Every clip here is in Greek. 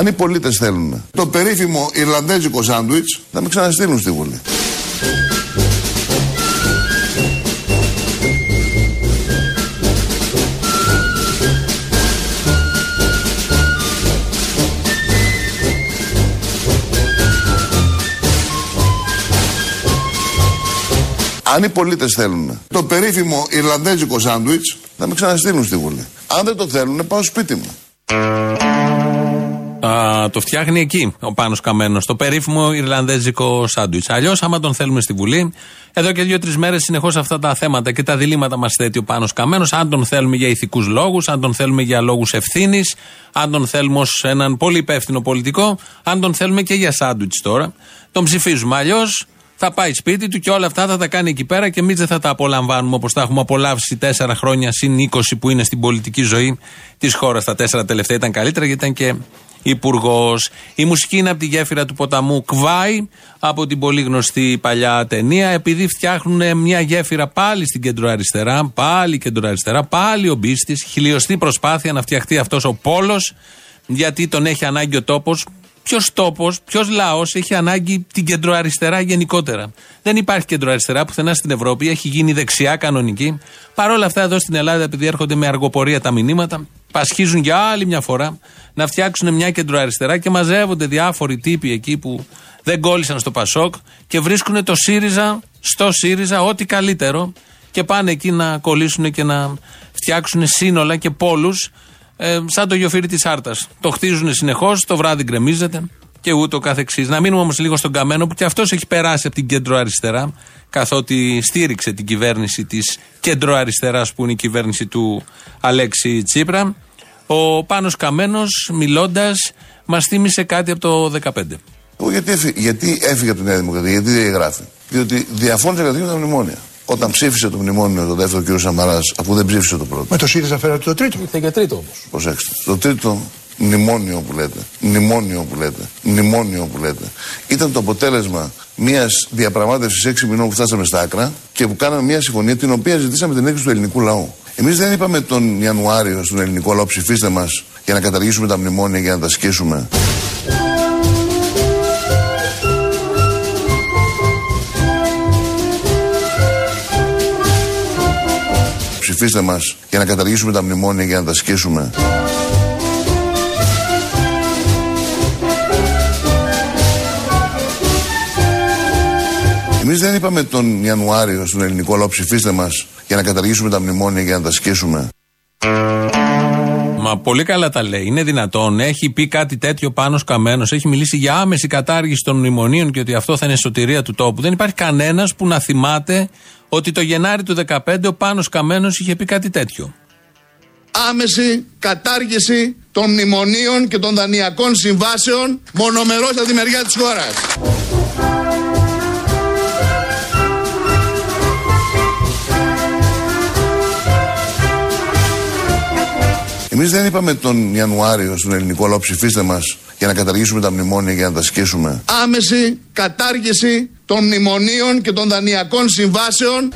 Αν οι πολίτες θέλουν το περίφημο Ιρλανδέζικο σάντουιτς, θα με ξαναστείλουν στη Βουλή. Αν οι πολίτες θέλουν το περίφημο Ιρλανδέζικο σάντουιτς, θα με ξαναστείλουν στη Βουλή. Αν δεν το θέλουν, πάω σπίτι μου. Α, το φτιάχνει εκεί ο Πάνος Καμένος, το περίφημο Ιρλανδέζικο σάντουιτς. Αλλιώς, άμα τον θέλουμε στη Βουλή, εδώ και δύο-τρεις μέρες συνεχώς αυτά τα θέματα και τα διλήμματα μας θέτει ο Πάνος Καμένος. Αν τον θέλουμε για ηθικούς λόγους, αν τον θέλουμε για λόγους ευθύνης, αν τον θέλουμε ως έναν πολύ υπεύθυνο πολιτικό, αν τον θέλουμε και για σάντουιτς τώρα. Τον ψηφίζουμε. Αλλιώς θα πάει σπίτι του και όλα αυτά θα τα κάνει εκεί πέρα και εμείς δεν θα τα απολαμβάνουμε όπως τα έχουμε απολαύσει τέσσερα χρόνια συν 20 που είναι στην πολιτική ζωή της χώρας. Τα τέσσερα τελευταία ήταν καλύτερα γιατί ήταν και υπουργός. Η μουσική είναι από τη γέφυρα του ποταμού Κβάη, από την πολύ γνωστή παλιά ταινία. Επειδή φτιάχνουν μια γέφυρα πάλι στην κεντροαριστερά, πάλι κεντροαριστερά, πάλι ο Μπίστης, χιλιοστή προσπάθεια να φτιαχτεί αυτός ο πόλος, γιατί τον έχει ανάγκη ο τόπος ποιος τόπος, ποιος λαός έχει ανάγκη την κεντροαριστερά γενικότερα. Δεν υπάρχει κεντροαριστερά πουθενά στην Ευρώπη, έχει γίνει δεξιά κανονική. Παρ' όλα αυτά, εδώ στην Ελλάδα, επειδή έρχονται με αργοπορία τα μηνύματα, πασχίζουν για άλλη μια φορά να φτιάξουν μια κεντροαριστερά και μαζεύονται διάφοροι τύποι εκεί που δεν κόλλησαν στο Πασόκ και βρίσκουν το ΣΥΡΙΖΑ στο ΣΥΡΙΖΑ ό,τι καλύτερο και πάνε εκεί να κολλήσουν και να φτιάξουν σύνολα και πόλους ε, σαν το γιοφύρι της Άρτα. Το χτίζουν συνεχώς, το βράδυ γκρεμίζεται και ούτω καθεξής. Να μείνουμε όμως λίγο στον Καμένο που και αυτός έχει περάσει από την κεντροαριστερά, καθότι στήριξε την κυβέρνηση της κεντροαριστεράς που είναι η κυβέρνηση του Αλέξη Τσίπρα. Ο Πάνος Καμένος μιλώντας μας θύμισε κάτι από το 2015. Γιατί έφυγε, γιατί έφυγε από τη Νέα Δημοκρατία, γιατί διαγράφει. Διότι διαφώνησε κατά τα μνημόνια όταν ψήφισε το μνημόνιο το δεύτερο κύριο Σαμαράς, αφού δεν ψήφισε το πρώτο. Με το ΣΥΡΙΖΑ φέρατε το τρίτο. Ήρθε και τρίτο όμω. Προσέξτε. Το τρίτο μνημόνιο που λέτε, μνημόνιο που λέτε, μνημόνιο που λέτε, ήταν το αποτέλεσμα μιας διαπραγμάτευσης έξι μηνών που φτάσαμε στα άκρα και που κάναμε μια συμφωνία την οποία ζητήσαμε την έγκριση του ελληνικού λαού. Εμείς δεν είπαμε τον Ιανουάριο στον ελληνικό λαό ψηφίστε μας για να καταργήσουμε τα μνημόνια για να τα σκίσουμε. ψηφίστε μας για να καταργήσουμε τα μνημόνια για να τα σκίσουμε. Εμείς δεν είπαμε τον Ιανουάριο στον ελληνικό λαό ψηφίστε μας για να καταργήσουμε τα μνημόνια για να τα σκίσουμε. Μα πολύ καλά τα λέει. Είναι δυνατόν. Έχει πει κάτι τέτοιο πάνω καμένο. Έχει μιλήσει για άμεση κατάργηση των μνημονίων και ότι αυτό θα είναι σωτηρία του τόπου. Δεν υπάρχει κανένας που να θυμάται ότι το Γενάρη του 2015 ο Πάνος Καμένος είχε πει κάτι τέτοιο. Άμεση κατάργηση των μνημονίων και των δανειακών συμβάσεων μονομερός από τη μεριά της χώρας. Εμείς δεν είπαμε τον Ιανουάριο στον ελληνικό λαό ψηφίστε μας για να καταργήσουμε τα μνημόνια για να τα σκίσουμε. Άμεση κατάργηση των μνημονίων και των δανειακών συμβάσεων.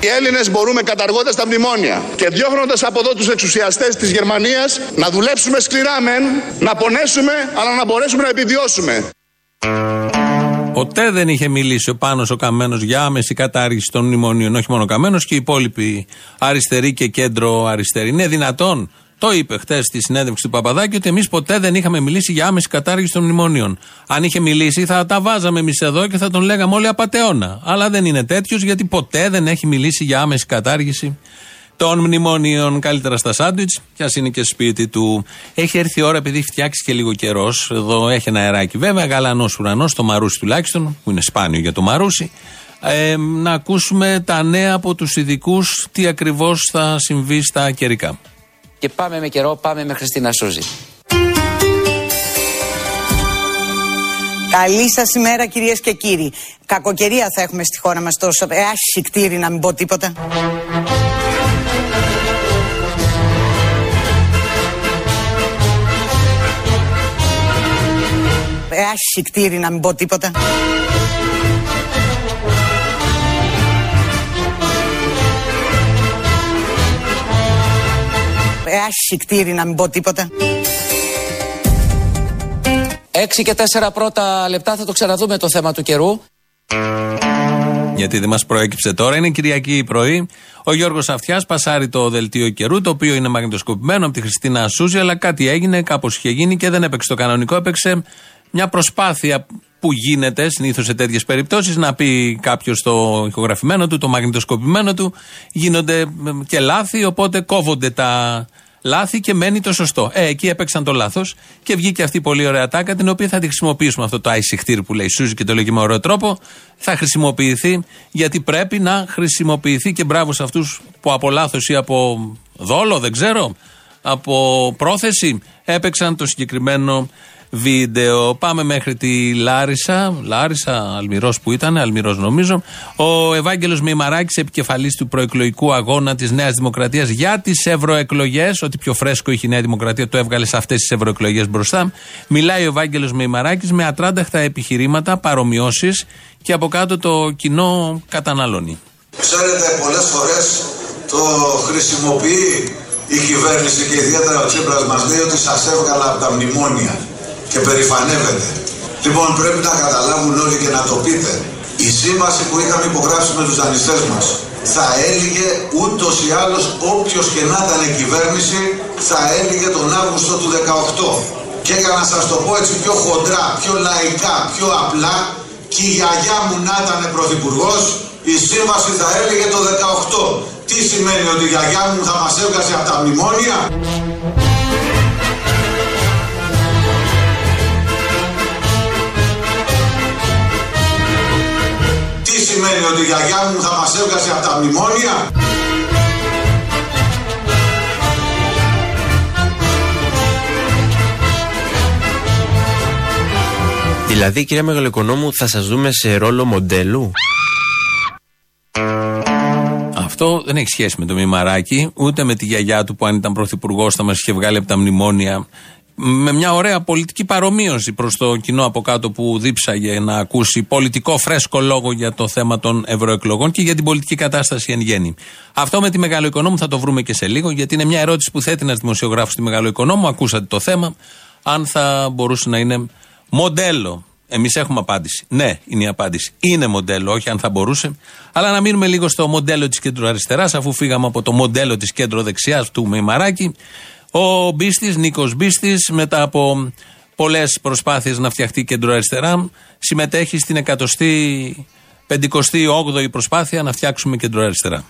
Οι Έλληνες μπορούμε καταργώντας τα μνημόνια και διώχνοντας από εδώ τους εξουσιαστές της Γερμανίας να δουλέψουμε σκληρά μεν, να πονέσουμε αλλά να μπορέσουμε να επιβιώσουμε. Ποτέ δεν είχε μιλήσει ο Πάνος ο Καμένος για άμεση κατάργηση των μνημονίων. Όχι μόνο ο Καμένος και οι υπόλοιποι αριστεροί και κέντρο αριστεροί. Είναι δυνατόν. Το είπε χθες στη συνέντευξη του Παπαδάκη ότι εμείς ποτέ δεν είχαμε μιλήσει για άμεση κατάργηση των μνημονίων. Αν είχε μιλήσει, θα τα βάζαμε εμείς εδώ και θα τον λέγαμε όλοι απαταιώνα. Αλλά δεν είναι τέτοιος γιατί ποτέ δεν έχει μιλήσει για άμεση κατάργηση των μνημονίων. Καλύτερα στα σάντουιτς, κι α είναι και σπίτι του. Έχει έρθει η ώρα, επειδή έχει φτιάξει και λίγο καιρός. Εδώ έχει ένα αεράκι βέβαια, γαλανός ουρανός, το μαρούσι τουλάχιστον, που είναι σπάνιο για το μαρούσι. Ε, να ακούσουμε τα νέα από τους ειδικούς, τι ακριβώς θα συμβεί στα καιρικά. Και πάμε με καιρό, πάμε με Χριστίνα Σούζη. Καλή σας ημέρα, κυρίες και κύριοι. Κακοκαιρία θα έχουμε στη χώρα μας τόσο. Ε, κτίρι, να μην πω τίποτα. άσχη κτήρι να μην πω τίποτα. Άσχη κτίρι να μην πω τίποτα. 6 και 4 πρώτα λεπτά θα το ξαναδούμε το θέμα του καιρού. Γιατί δεν μας προέκυψε τώρα, είναι Κυριακή πρωί. Ο Γιώργος Αυτιάς πασάρει το δελτίο καιρού, το οποίο είναι μαγνητοσκοπημένο από τη Χριστίνα Σούζη. αλλά κάτι έγινε, κάπως είχε γίνει και δεν έπαιξε το κανονικό. Έπαιξε μια προσπάθεια που γίνεται συνήθως σε τέτοιες περιπτώσεις να πει κάποιος το ηχογραφημένο του, το μαγνητοσκοπημένο του. Γίνονται και λάθη, οπότε κόβονται τα λάθη και μένει το σωστό. Ε, εκεί έπαιξαν το λάθος και βγήκε αυτή η πολύ ωραία τάκα, την οποία θα τη χρησιμοποιήσουμε αυτό το αϊσυχτήρ που λέει Σούζη και το λέει και με ωραίο τρόπο. Θα χρησιμοποιηθεί γιατί πρέπει να χρησιμοποιηθεί και μπράβο σε αυτούς που από λάθος ή από δόλο, δεν ξέρω, από πρόθεση έπαιξαν το συγκεκριμένο βίντεο. Πάμε μέχρι τη Λάρισα. Λάρισα, Αλμυρός που ήταν, Αλμυρός νομίζω. Ο Ευάγγελος Μημαράκης, επικεφαλής του προεκλογικού αγώνα της Νέας Δημοκρατίας για τις ευρωεκλογές. Ότι πιο φρέσκο είχε η Νέα Δημοκρατία, το έβγαλε σε αυτές τις ευρωεκλογές μπροστά. Μιλάει ο Ευάγγελος Μημαράκης με ατράνταχτα επιχειρήματα, παρομοιώσεις και από κάτω το κοινό καταναλώνει. Ξέρετε, πολλές φορές το χρησιμοποιεί η κυβέρνηση και ιδιαίτερα ο Τσίπρας μας λέει ότι σας έβγαλα από τα μνημόνια και περηφανεύεται. Λοιπόν, πρέπει να καταλάβουν όλοι και να το πείτε. Η σύμβαση που είχαμε υπογράψει με τους δανειστές μας θα έλεγε ούτως ή άλλως όποιος και να ήταν η κυβέρνηση θα έλεγε τον Αύγουστο του 18. Και για να σας το πω έτσι πιο χοντρά, πιο λαϊκά, πιο απλά και η γιαγιά μου να ήταν πρωθυπουργός η σύμβαση θα έλεγε το 18. Τι σημαίνει ότι η γιαγιά μου θα μας έβγαζε από τα μνημόνια; Σημαίνει ότι η γιαγιά μου θα μας έβγαζε από τα μνημόνια; Δηλαδή κυρία Μεγαλοοικονόμου θα σας δούμε σε ρόλο μοντέλου; Αυτό δεν έχει σχέση με το μημαράκι, ούτε με τη γιαγιά του που αν ήταν πρωθυπουργός θα μας είχε βγάλει από τα μνημόνια με μια ωραία πολιτική παρομοίωση προς το κοινό από κάτω που δίψαγε να ακούσει πολιτικό φρέσκο λόγο για το θέμα των ευρωεκλογών και για την πολιτική κατάσταση εν γέννη. Αυτό με τη Μεγάλο Οικονόμου θα το βρούμε και σε λίγο, γιατί είναι μια ερώτηση που θέτει ένας δημοσιογράφος στη Μεγάλο Οικονόμου. Ακούσατε το θέμα. Αν θα μπορούσε να είναι μοντέλο. Εμείς έχουμε απάντηση. Ναι, είναι η απάντηση. Είναι μοντέλο, όχι αν θα μπορούσε. Αλλά να μείνουμε λίγο στο μοντέλο της κεντροαριστερά, αφού φύγαμε από το μοντέλο της κέντρο-δεξιά του Μημαράκη. Ο Μπίστης, Νίκος Μπίστης, μετά από πολλές προσπάθειες να φτιαχτεί κέντρο αριστερά, συμμετέχει στην 158η προσπάθεια να φτιάξουμε κέντρο αριστερά.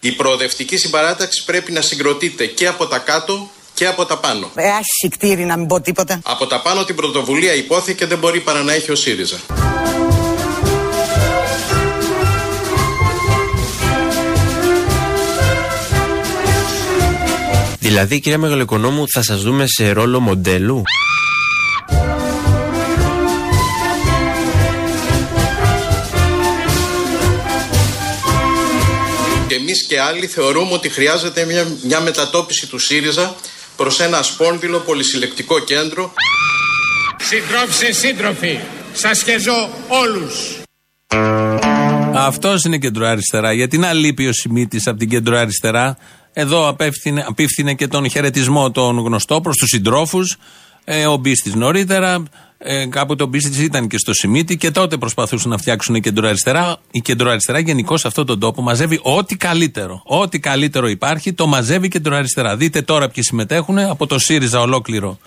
Η προοδευτική συμπαράταξη πρέπει να συγκροτείται και από τα κάτω και από τα πάνω. Ε, κτίρι να μην πω τίποτα. Από τα πάνω την πρωτοβουλία υπόθηκε δεν μπορεί παρά να έχει ο ΣΥΡΙΖΑ. Δηλαδή, κυρία Μεγαλοοικονόμου, θα σας δούμε σε ρόλο μοντέλου; Και εμείς και άλλοι θεωρούμε ότι χρειάζεται μια, μια μετατόπιση του ΣΥΡΙΖΑ προς ένα σπόνδυλο πολυσυλλεκτικό κέντρο. Συντρόφοι σύντροφοι, σας χεζώ όλους. Αυτός είναι κεντροαριστερά. Γιατί να λείπει ο Σιμίτης από την κεντροαριστερά. Εδώ απέφθινε, απίφθινε και τον χαιρετισμό τον γνωστό προς τους συντρόφους. Ε, ο Μπίστης νωρίτερα. Ε, κάποτε ο Μπίστης ήταν και στο Σιμίτι και τότε προσπαθούσαν να φτιάξουν κεντροαριστερά. Η κεντροαριστερά γενικώς σε αυτόν τον τόπο μαζεύει ό,τι καλύτερο. Ό,τι καλύτερο υπάρχει το μαζεύει η κεντροαριστερά. Δείτε τώρα ποιοι συμμετέχουν από το ΣΥΡΙΖΑ ολόκληρο.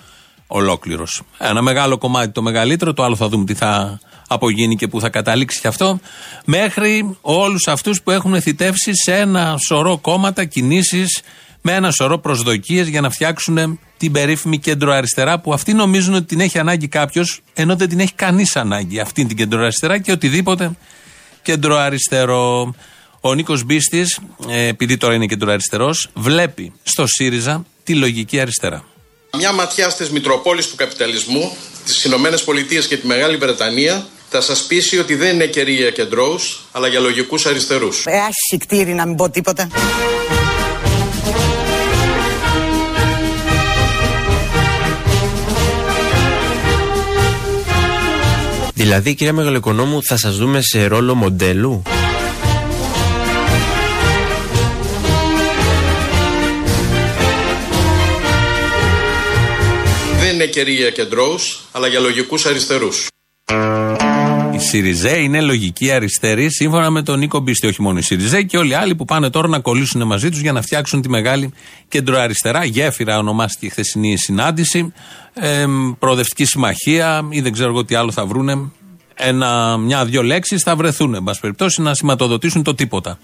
Ολόκληρος. Ένα μεγάλο κομμάτι το μεγαλύτερο, το άλλο θα δούμε τι θα απογίνει και που θα καταλήξει και αυτό, μέχρι όλους αυτούς που έχουν θητεύσει σε ένα σωρό κόμματα, κινήσεις, με ένα σωρό προσδοκίες για να φτιάξουν την περίφημη κέντρο-αριστερά που αυτοί νομίζουν ότι την έχει ανάγκη κάποιος, ενώ δεν την έχει κανείς ανάγκη αυτή την κέντρο-αριστερά και οτιδήποτε κέντρο-αριστερό. Ο Νίκος Μπίστης, ε, επειδή τώρα είναι κέντρο-αριστερό, βλέπει στο ΣΥΡΙΖΑ τη λογική αριστερά. Μια ματιά στις Μητροπόλεις του καπιταλισμού, τις Ηνωμένες Πολιτείες και τη Μεγάλη Βρετανία θα σας πείσει ότι δεν είναι καιρή για κεντρώους, αλλά για λογικούς αριστερούς. Ε, κτίρι να μην πω τίποτα. Δηλαδή, κυρία Μεγαλοοικονόμου, θα σας δούμε σε ρόλο μοντέλου; είναι καιρή για κεντρώους, αλλά για λογικούς αριστερούς. Η ΣΥΡΙΖΕ είναι λογική αριστερή, σύμφωνα με τον Νίκο Μπίστη. Όχι μόνο η ΣΥΡΙΖΕ και όλοι οι άλλοι που πάνε τώρα να κολλήσουν μαζί τους για να φτιάξουν τη μεγάλη κεντροαριστερά. Γέφυρα ονομάστηκε η χθεσινή συνάντηση. Ε, προοδευτική συμμαχία ή δεν ξέρω εγώ τι άλλο θα βρούνε. Μια-δυο λέξεις θα βρεθούν, εν πάση περιπτώσει, να σηματοδοτήσουν το τίποτα.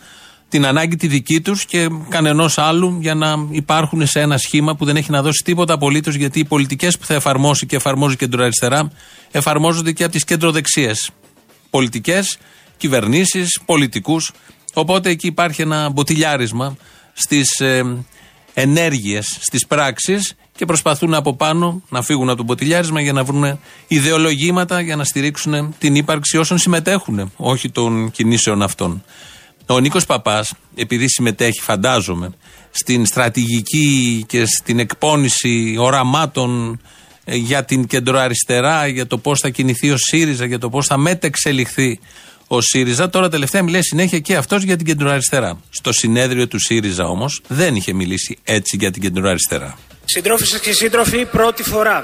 Την ανάγκη τη δική τους και κανενός άλλου για να υπάρχουν σε ένα σχήμα που δεν έχει να δώσει τίποτα απολύτως γιατί οι πολιτικές που θα εφαρμόσει και εφαρμόζει κεντροαριστερά εφαρμόζονται και από τις κεντροδεξίες πολιτικές, κυβερνήσεις, πολιτικούς. Οπότε εκεί υπάρχει ένα μποτιλιάρισμα στις ε, ενέργειες, στις πράξεις και προσπαθούν από πάνω να φύγουν από το μποτιλιάρισμα για να βρουν ιδεολογήματα για να στηρίξουν την ύπαρξη όσων συμμετέχουν, όχι των κινήσεων αυτών. Ο Νίκος Παπάς, επειδή συμμετέχει, φαντάζομαι, στην στρατηγική και στην εκπόνηση οραμάτων ε, για την κεντροαριστερά, για το πώς θα κινηθεί ο ΣΥΡΙΖΑ, για το πώς θα μετεξελιχθεί ο ΣΥΡΙΖΑ. Τώρα τελευταία μιλάει συνέχεια και αυτός για την κεντροαριστερά. Στο συνέδριο του ΣΥΡΙΖΑ όμως δεν είχε μιλήσει έτσι για την κεντροαριστερά. Συντρόφισσες και σύντροφοι, πρώτη φορά.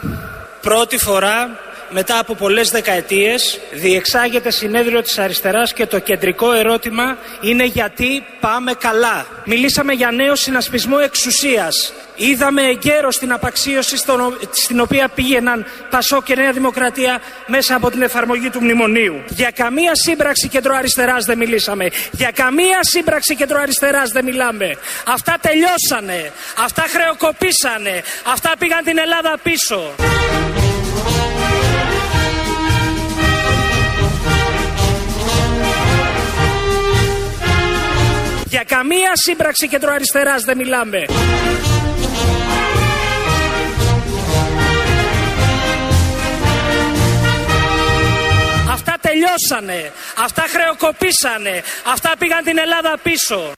Πρώτη φορά μετά από πολλές δεκαετίες διεξάγεται συνέδριο της αριστεράς και το κεντρικό ερώτημα είναι γιατί πάμε καλά. Μιλήσαμε για νέο συνασπισμό εξουσίας. Είδαμε εγκαίρως την απαξίωση στην οποία πήγαιναν Πασό και Νέα Δημοκρατία μέσα από την εφαρμογή του μνημονίου. Για καμία σύμπραξη κεντροαριστεράς δεν μιλήσαμε. Για καμία σύμπραξη κεντροαριστεράς δεν μιλάμε. Αυτά τελειώσανε. Αυτά χρεοκοπήσανε. Αυτά πήγαν την Ελλάδα πίσω. Για καμία σύμπραξη κεντροαριστεράς δεν μιλάμε. Αυτά τελειώσανε. Αυτά χρεοκοπήσανε. Αυτά πήγαν την Ελλάδα πίσω.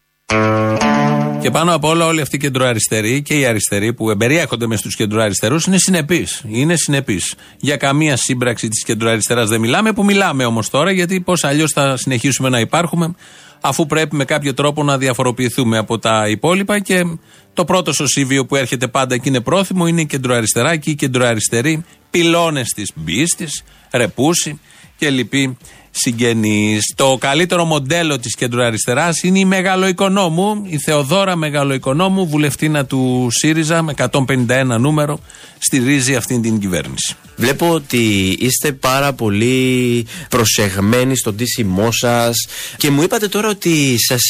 Και πάνω απ' όλα, όλοι αυτοί οι κεντροαριστεροί και οι αριστεροί που εμπεριέχονται μες στους κεντροαριστερούς είναι συνεπείς. Είναι συνεπείς. Για καμία σύμπραξη της κεντροαριστεράς δεν μιλάμε, που μιλάμε όμως τώρα, γιατί πώς αλλιώς θα συνεχίσουμε να υπάρχουμε, αφού πρέπει με κάποιο τρόπο να διαφοροποιηθούμε από τα υπόλοιπα. Και το πρώτο σωσίβιο που έρχεται πάντα και είναι πρόθυμο είναι η κεντροαριστερά και οι κεντροαριστεροί πυλώνες της μπίστη, ρεπούση και λοιποί συγγενείς. Το καλύτερο μοντέλο της κεντροαριστεράς είναι η Μεγαλοοικονόμου, η Θεοδόρα Μεγαλοοικονόμου, βουλευτήνα του ΣΥΡΙΖΑ με 151 νούμερο, στηρίζει αυτήν την κυβέρνηση. Βλέπω ότι είστε πάρα πολύ προσεγμένοι στον τίσιμό σα και μου είπατε τώρα ότι σας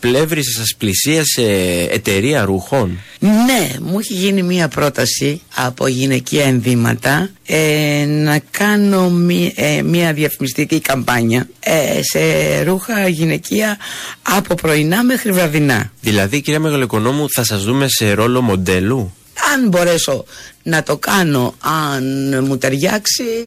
πλεύρησε, σας πλησίασε εταιρεία ρούχων. Ναι, μου έχει γίνει μία πρόταση από γυναικεία ενδύματα ε, να κάνω μία, ε, μία διαφημιστική καμπάνια ε, σε ρούχα γυναικεία από πρωινά μέχρι βραδινά. Δηλαδή, κυρία Μεγαλοοικονόμου, θα σας δούμε σε ρόλο μοντέλου; Αν μπορέσω να το κάνω, αν μου ταιριάξει.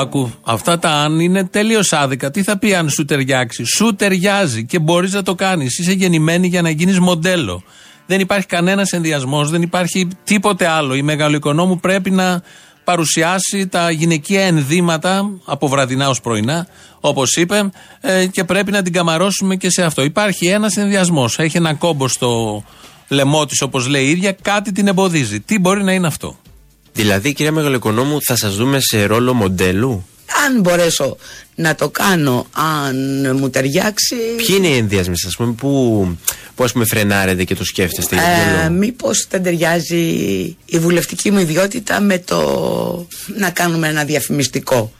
Άκου, αυτά τα αν είναι τελείως άδικα. Τι θα πει αν σου ταιριάξει; Σου ταιριάζει και μπορείς να το κάνεις. Είσαι γεννημένη για να γίνεις μοντέλο. Δεν υπάρχει κανένας ενδιασμός, δεν υπάρχει τίποτε άλλο. Η μεγαλοοικονόμου πρέπει να παρουσιάσει τα γυναικεία ενδύματα από βραδινά ως πρωινά, όπως είπε, ε, και πρέπει να την καμαρώσουμε και σε αυτό. Υπάρχει ένας ενδιασμός. Έχει ένα κόμπο στο λαιμό τη, όπως λέει η ίδια, κάτι την εμποδίζει. Τι μπορεί να είναι αυτό; Δηλαδή, κυρία Μεγαλοοικονόμου, θα σας δούμε σε ρόλο μοντέλου; Αν μπορέσω να το κάνω, αν μου ταιριάξει. Ποιοι είναι οι ενδιασμοί σας, πούμε, που, που ας πούμε φρενάρετε και το σκέφτεστε για ε, Μήπως δεν ταιριάζει η βουλευτική μου ιδιότητα με το να κάνουμε ένα διαφημιστικό;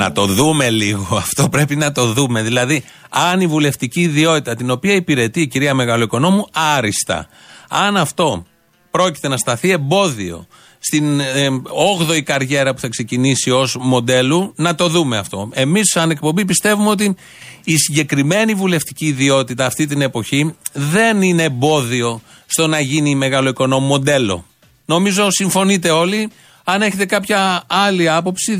Να το δούμε λίγο. Αυτό πρέπει να το δούμε. Δηλαδή, αν η βουλευτική ιδιότητα την οποία υπηρετεί η κυρία Μεγαλοοικονόμου άριστα, αν αυτό πρόκειται να σταθεί εμπόδιο στην ε, 8η καριέρα που θα ξεκινήσει ως μοντέλου, να το δούμε αυτό. Εμείς, σαν εκπομπή, πιστεύουμε ότι η συγκεκριμένη βουλευτική ιδιότητα αυτή την εποχή δεν είναι εμπόδιο στο να γίνει η μεγαλοοικονόμου μοντέλο. Νομίζω συμφωνείτε όλοι. Αν έχετε κάποια άλλη άποψη,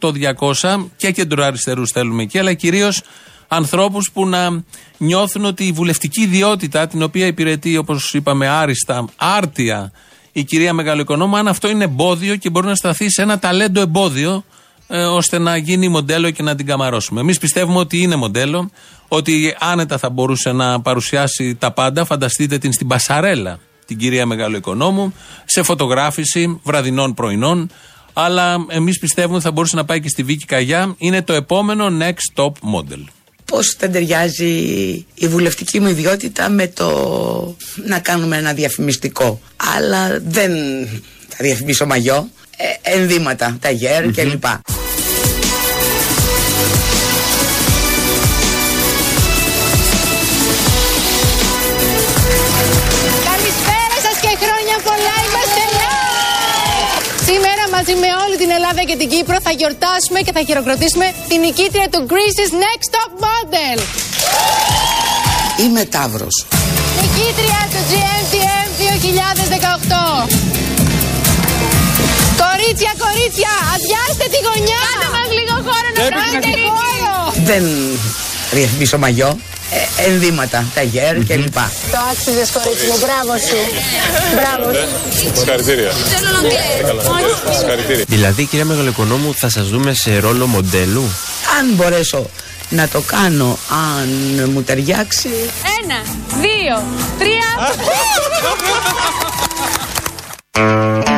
211-208-200 και κεντροαριστερού θέλουμε εκεί, αλλά κυρίως ανθρώπους που να νιώθουν ότι η βουλευτική ιδιότητα, την οποία υπηρετεί, όπως είπαμε, άριστα, άρτια η κυρία Μεγαλοοικονόμου, αν αυτό είναι εμπόδιο και μπορεί να σταθεί σε ένα ταλέντο εμπόδιο, ε, ώστε να γίνει μοντέλο και να την καμαρώσουμε. Εμείς πιστεύουμε ότι είναι μοντέλο, ότι άνετα θα μπορούσε να παρουσιάσει τα πάντα. Φανταστείτε την στην Πασαρέλα την κυρία Μεγάλο Οικονόμου, σε φωτογράφηση βραδινών πρωινών. Αλλά εμείς πιστεύουμε ότι θα μπορούσε να πάει και στη Βίκη Καγιά. Είναι το επόμενο next top model. Πώς δεν ταιριάζει η βουλευτική μου ιδιότητα με το να κάνουμε ένα διαφημιστικό. Αλλά δεν θα διαφημίσω μαγιό. Ε, ενδύματα, ταγέρ mm-hmm. κλπ. Μαζί με όλη την Ελλάδα και την Κύπρο θα γιορτάσουμε και θα χειροκροτήσουμε την νικήτρια του Greece's Next Top Model. Είμαι Ταύρος. Νικήτρια του GMTM 2018. Κορίτσια, κορίτσια, αδειάστε τη γωνιά! Κάντε μας λίγο χώρο να κάνετε χώρο! Δεν διαφημίσω μαγιό. Ε, ενδύματα, ταγέρ mm-hmm. κλπ. Το άξιζες κορίτσι μου, μπράβο σου. Μπράβο σου. Συγχαρητήρια. Συγχαρητήρια. Δηλαδή, κυρία Μεγαλοοικονόμου, θα σας δούμε σε ρόλο μοντέλου; Αν μπορέσω να το κάνω, αν μου ταιριάξει. Ένα, δύο, τρία.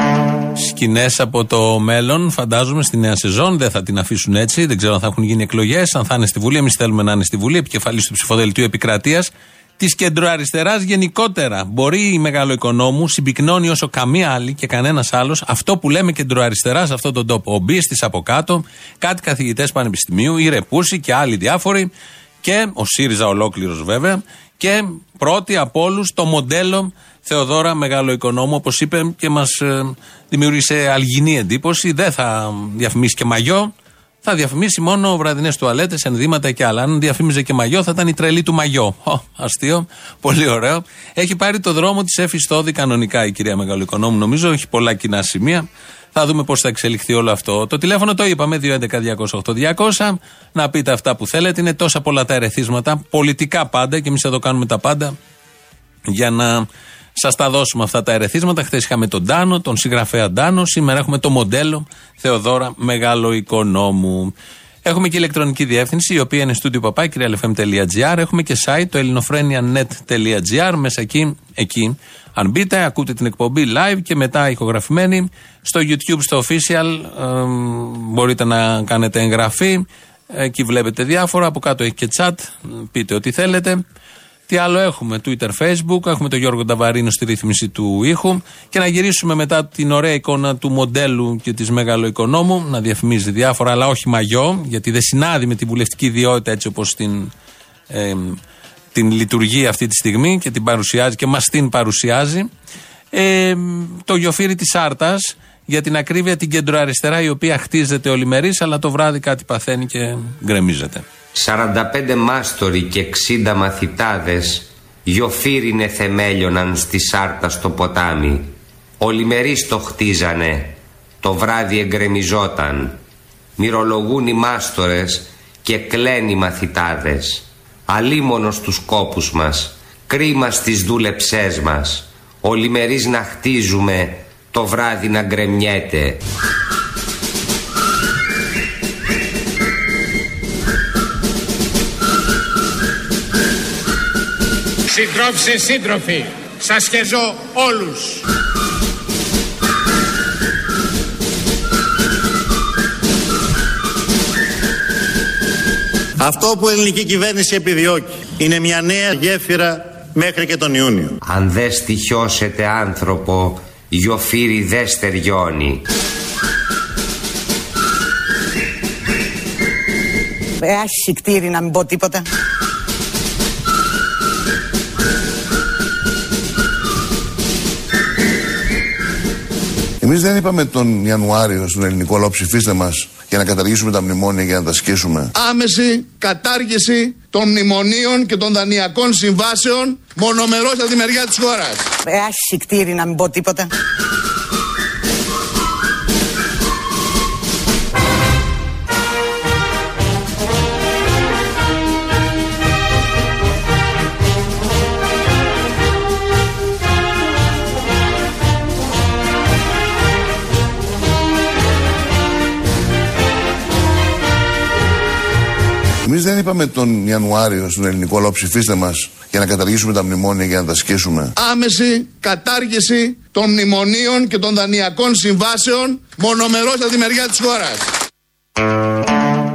Σκηνές από το μέλλον, φαντάζομαι, στη νέα σεζόν. Δεν θα την αφήσουν έτσι. Δεν ξέρω αν θα έχουν γίνει εκλογές, αν θα είναι στη Βουλή. Εμείς θέλουμε να είναι στη Βουλή, επικεφαλής του ψηφοδελτίου επικρατείας της κεντροαριστεράς γενικότερα. Μπορεί η μεγαλοοικονόμου συμπυκνώνει όσο καμία άλλη και κανένας άλλος αυτό που λέμε κεντροαριστερά σε αυτόν τον τόπο. Ο Μπίστη από κάτω, κάτι καθηγητές πανεπιστημίου, η Ρεπούση και άλλοι διάφοροι. Και ο ΣΥΡΙΖΑ ολόκληρος βέβαια. Και πρώτη από όλους το μοντέλο Θεοδόρα Μεγάλο Οικονόμου, όπως είπε και μας ε, δημιούργησε αλγινή εντύπωση. Δεν θα διαφημίσει και μαγιό. Θα διαφημίσει μόνο βραδινές τουαλέτες, ενδύματα και άλλα. Αν διαφήμιζε και μαγιό, θα ήταν η τρελή του μαγιό. Ω, αστείο, πολύ ωραίο. Έχει πάρει το δρόμο της Εφης Στόδη κανονικά η κυρία Μεγάλο Οικονόμου, νομίζω. Έχει πολλά κοινά σημεία. Θα δούμε πώς θα εξελιχθεί όλο αυτό. Το τηλέφωνο το είπαμε, 211-208-200. Να πείτε αυτά που θέλετε. Είναι τόσα πολλά τα ερεθίσματα, πολιτικά πάντα, και εμείς εδώ κάνουμε τα πάντα για να Σας τα δώσουμε αυτά τα ερεθίσματα. Χθες είχαμε τον Τάνο, τον συγγραφέα Τάνο. Σήμερα έχουμε το μοντέλο Θεοδόρα Μεγάλο Οικονόμου. Έχουμε και ηλεκτρονική διεύθυνση, η οποία είναι studio papakirialfm.gr. Έχουμε και site, το ελληνοφρένια.net.gr. Μέσα εκεί, εκεί, αν μπείτε, ακούτε την εκπομπή live και μετά ηχογραφημένη. Στο YouTube, στο official, ε, μπορείτε να κάνετε εγγραφή. Εκεί βλέπετε διάφορα. Από κάτω έχει και chat. Πείτε ό,τι θέλετε. Τι άλλο έχουμε, Twitter, Facebook, έχουμε τον Γιώργο Νταβαρίνο στη ρύθμιση του ήχου και να γυρίσουμε μετά την ωραία εικόνα του μοντέλου και της μεγαλοοικονόμου, να διαφημίζει διάφορα, αλλά όχι μαγιό, γιατί δεν συνάδει με την βουλευτική ιδιότητα έτσι όπως την, ε, την λειτουργεί αυτή τη στιγμή και την παρουσιάζει και μας την παρουσιάζει. Ε, το γιοφύρι της Άρτα, για την ακρίβεια την κεντροαριστερά η οποία χτίζεται ολημερής, αλλά το βράδυ κάτι παθαίνει και γκρεμίζεται. 45 μάστοροι και 60 μαθητάδες γιοφύρινε θεμέλιωναν στη Σάρτα στο ποτάμι. Ολιμερείς το χτίζανε, το βράδυ εγκρεμιζόταν. Μυρολογούν οι μάστορες και κλαίνει οι μαθητάδες. Αλίμονος στους κόπους μας, κρίμα στις δούλεψές μας. Ολιμερείς να χτίζουμε, το βράδυ να γκρεμιέται. Συντρόφισσες σύντροφοι, σας χεζώ όλους. Αυτό που η ελληνική κυβέρνηση επιδιώκει είναι μια νέα γέφυρα μέχρι και τον Ιούνιο. Αν δεν στοιχιώσετε άνθρωπο, γιοφύρι δεν στεριώνει. Ε, να μην πω τίποτα. Εμείς δεν είπαμε τον Ιανουάριο στον ελληνικό λαό ψηφίστε μας για να καταργήσουμε τα μνημόνια και να τα σκίσουμε. Άμεση κατάργηση των μνημονίων και των δανειακών συμβάσεων μονομερός από τη μεριά της χώρας. Ε, να μην πω τίποτα. Είπαμε είπαμε τον Ιανουάριο στον ελληνικό λαό ψηφίστε μας για να καταργήσουμε τα μνημόνια για να τα σκίσουμε. Άμεση κατάργηση των μνημονίων και των δανειακών συμβάσεων μονομερός από τη μεριά της χώρας.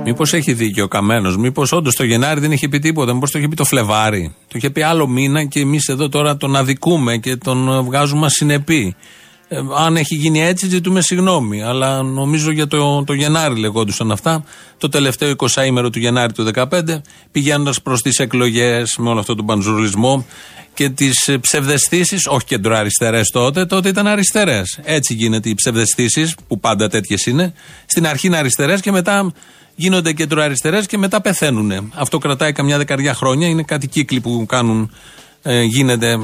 Μήπως έχει δίκιο ο Καμένος, Μήπως όντως το Γενάρη δεν είχε πει τίποτα. Μήπως το είχε πει το Φλεβάρι. Το είχε πει άλλο μήνα και εμείς εδώ τώρα τον αδικούμε και τον βγάζουμε ασυνεπή. Ε, αν έχει γίνει έτσι, ζητούμε συγγνώμη. Αλλά νομίζω για το, το Γενάρη λεγόντουσαν αυτά. Το τελευταίο 20ήμερο του Γενάρη του 2015, πηγαίνοντας προς τις εκλογές με όλο αυτό τον πανζουρισμό και τις ψευδεστήσεις, όχι κεντροαριστερέ τότε, τότε ήταν αριστερές. Έτσι γίνεται οι ψευδεστήσεις, που πάντα τέτοιες είναι. Στην αρχή είναι αριστερές και μετά γίνονται κεντροαριστερέ και μετά πεθαίνουν. Αυτό κρατάει καμιά δεκαριά χρόνια. Είναι κάτι κύκλοι που κάνουν, ε, γίνεται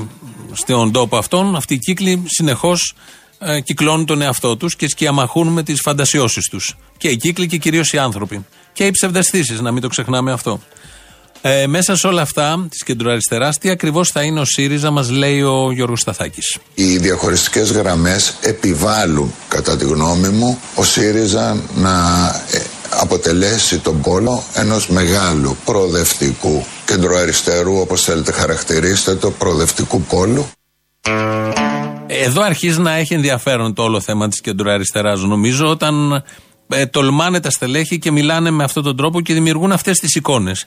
στον τόπο αυτόν. Αυτοί οι κύκλοι συνεχώς ε, κυκλώνουν τον εαυτό τους και σκιαμαχούν με τις φαντασιώσεις τους. Και οι κύκλοι και κυρίως οι άνθρωποι. Και οι ψευδεστήσεις, να μην το ξεχνάμε αυτό. Ε, μέσα σε όλα αυτά της κεντροαριστεράς, τι ακριβώς θα είναι ο ΣΥΡΙΖΑ, μας λέει ο Γιώργος Σταθάκης. Οι διαχωριστικές γραμμές επιβάλλουν, κατά τη γνώμη μου, ο ΣΥΡΙΖΑ να ε, αποτελέσει τον πόλο ενός μεγάλου προοδευτικού κεντροαριστερού, όπως θέλετε χαρακτηρίστε το, προοδευτικού πόλου. Εδώ αρχίζει να έχει ενδιαφέρον το όλο θέμα της κεντροαριστεράς νομίζω όταν ε, τολμάνε τα στελέχη και μιλάνε με αυτόν τον τρόπο και δημιουργούν αυτές τις εικόνες.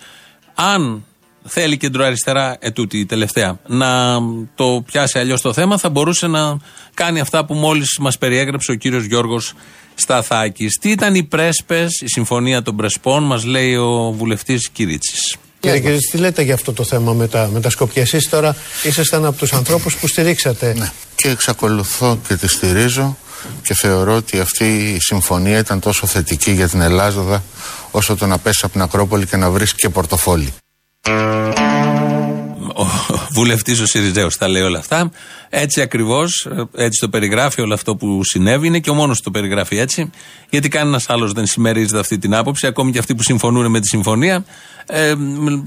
Αν θέλει κεντροαριστερά, ετούτη η τελευταία, να το πιάσει αλλιώς το θέμα, θα μπορούσε να κάνει αυτά που μόλις μας περιέγραψε ο κύριος Γιώργος Σταθάκης. Τι ήταν οι πρέσπες, η συμφωνία των Πρεσπών, μας λέει ο βουλευτής Κυρίτσι. Κύριε Κυρίτσι, τι λέτε για αυτό το θέμα με τα, με τα σκοπιά. Εσείς τώρα ήσασταν από τους ανθρώπους που στηρίξατε. Ναι. Και εξακολουθώ και τη στηρίζω και θεωρώ ότι αυτή η συμφωνία ήταν τόσο θετική για την Ελλάδα όσο το να πέσει από την Ακρόπολη και να βρεις και πορτοφόλι ο βουλευτής ο Σιριζέος τα λέει όλα αυτά. Έτσι ακριβώς, έτσι το περιγράφει όλο αυτό που συνέβη. Είναι και ο μόνος το περιγράφει έτσι. Γιατί κανένας άλλος δεν συμμερίζεται αυτή την άποψη. Ακόμη και αυτοί που συμφωνούν με τη συμφωνία ε,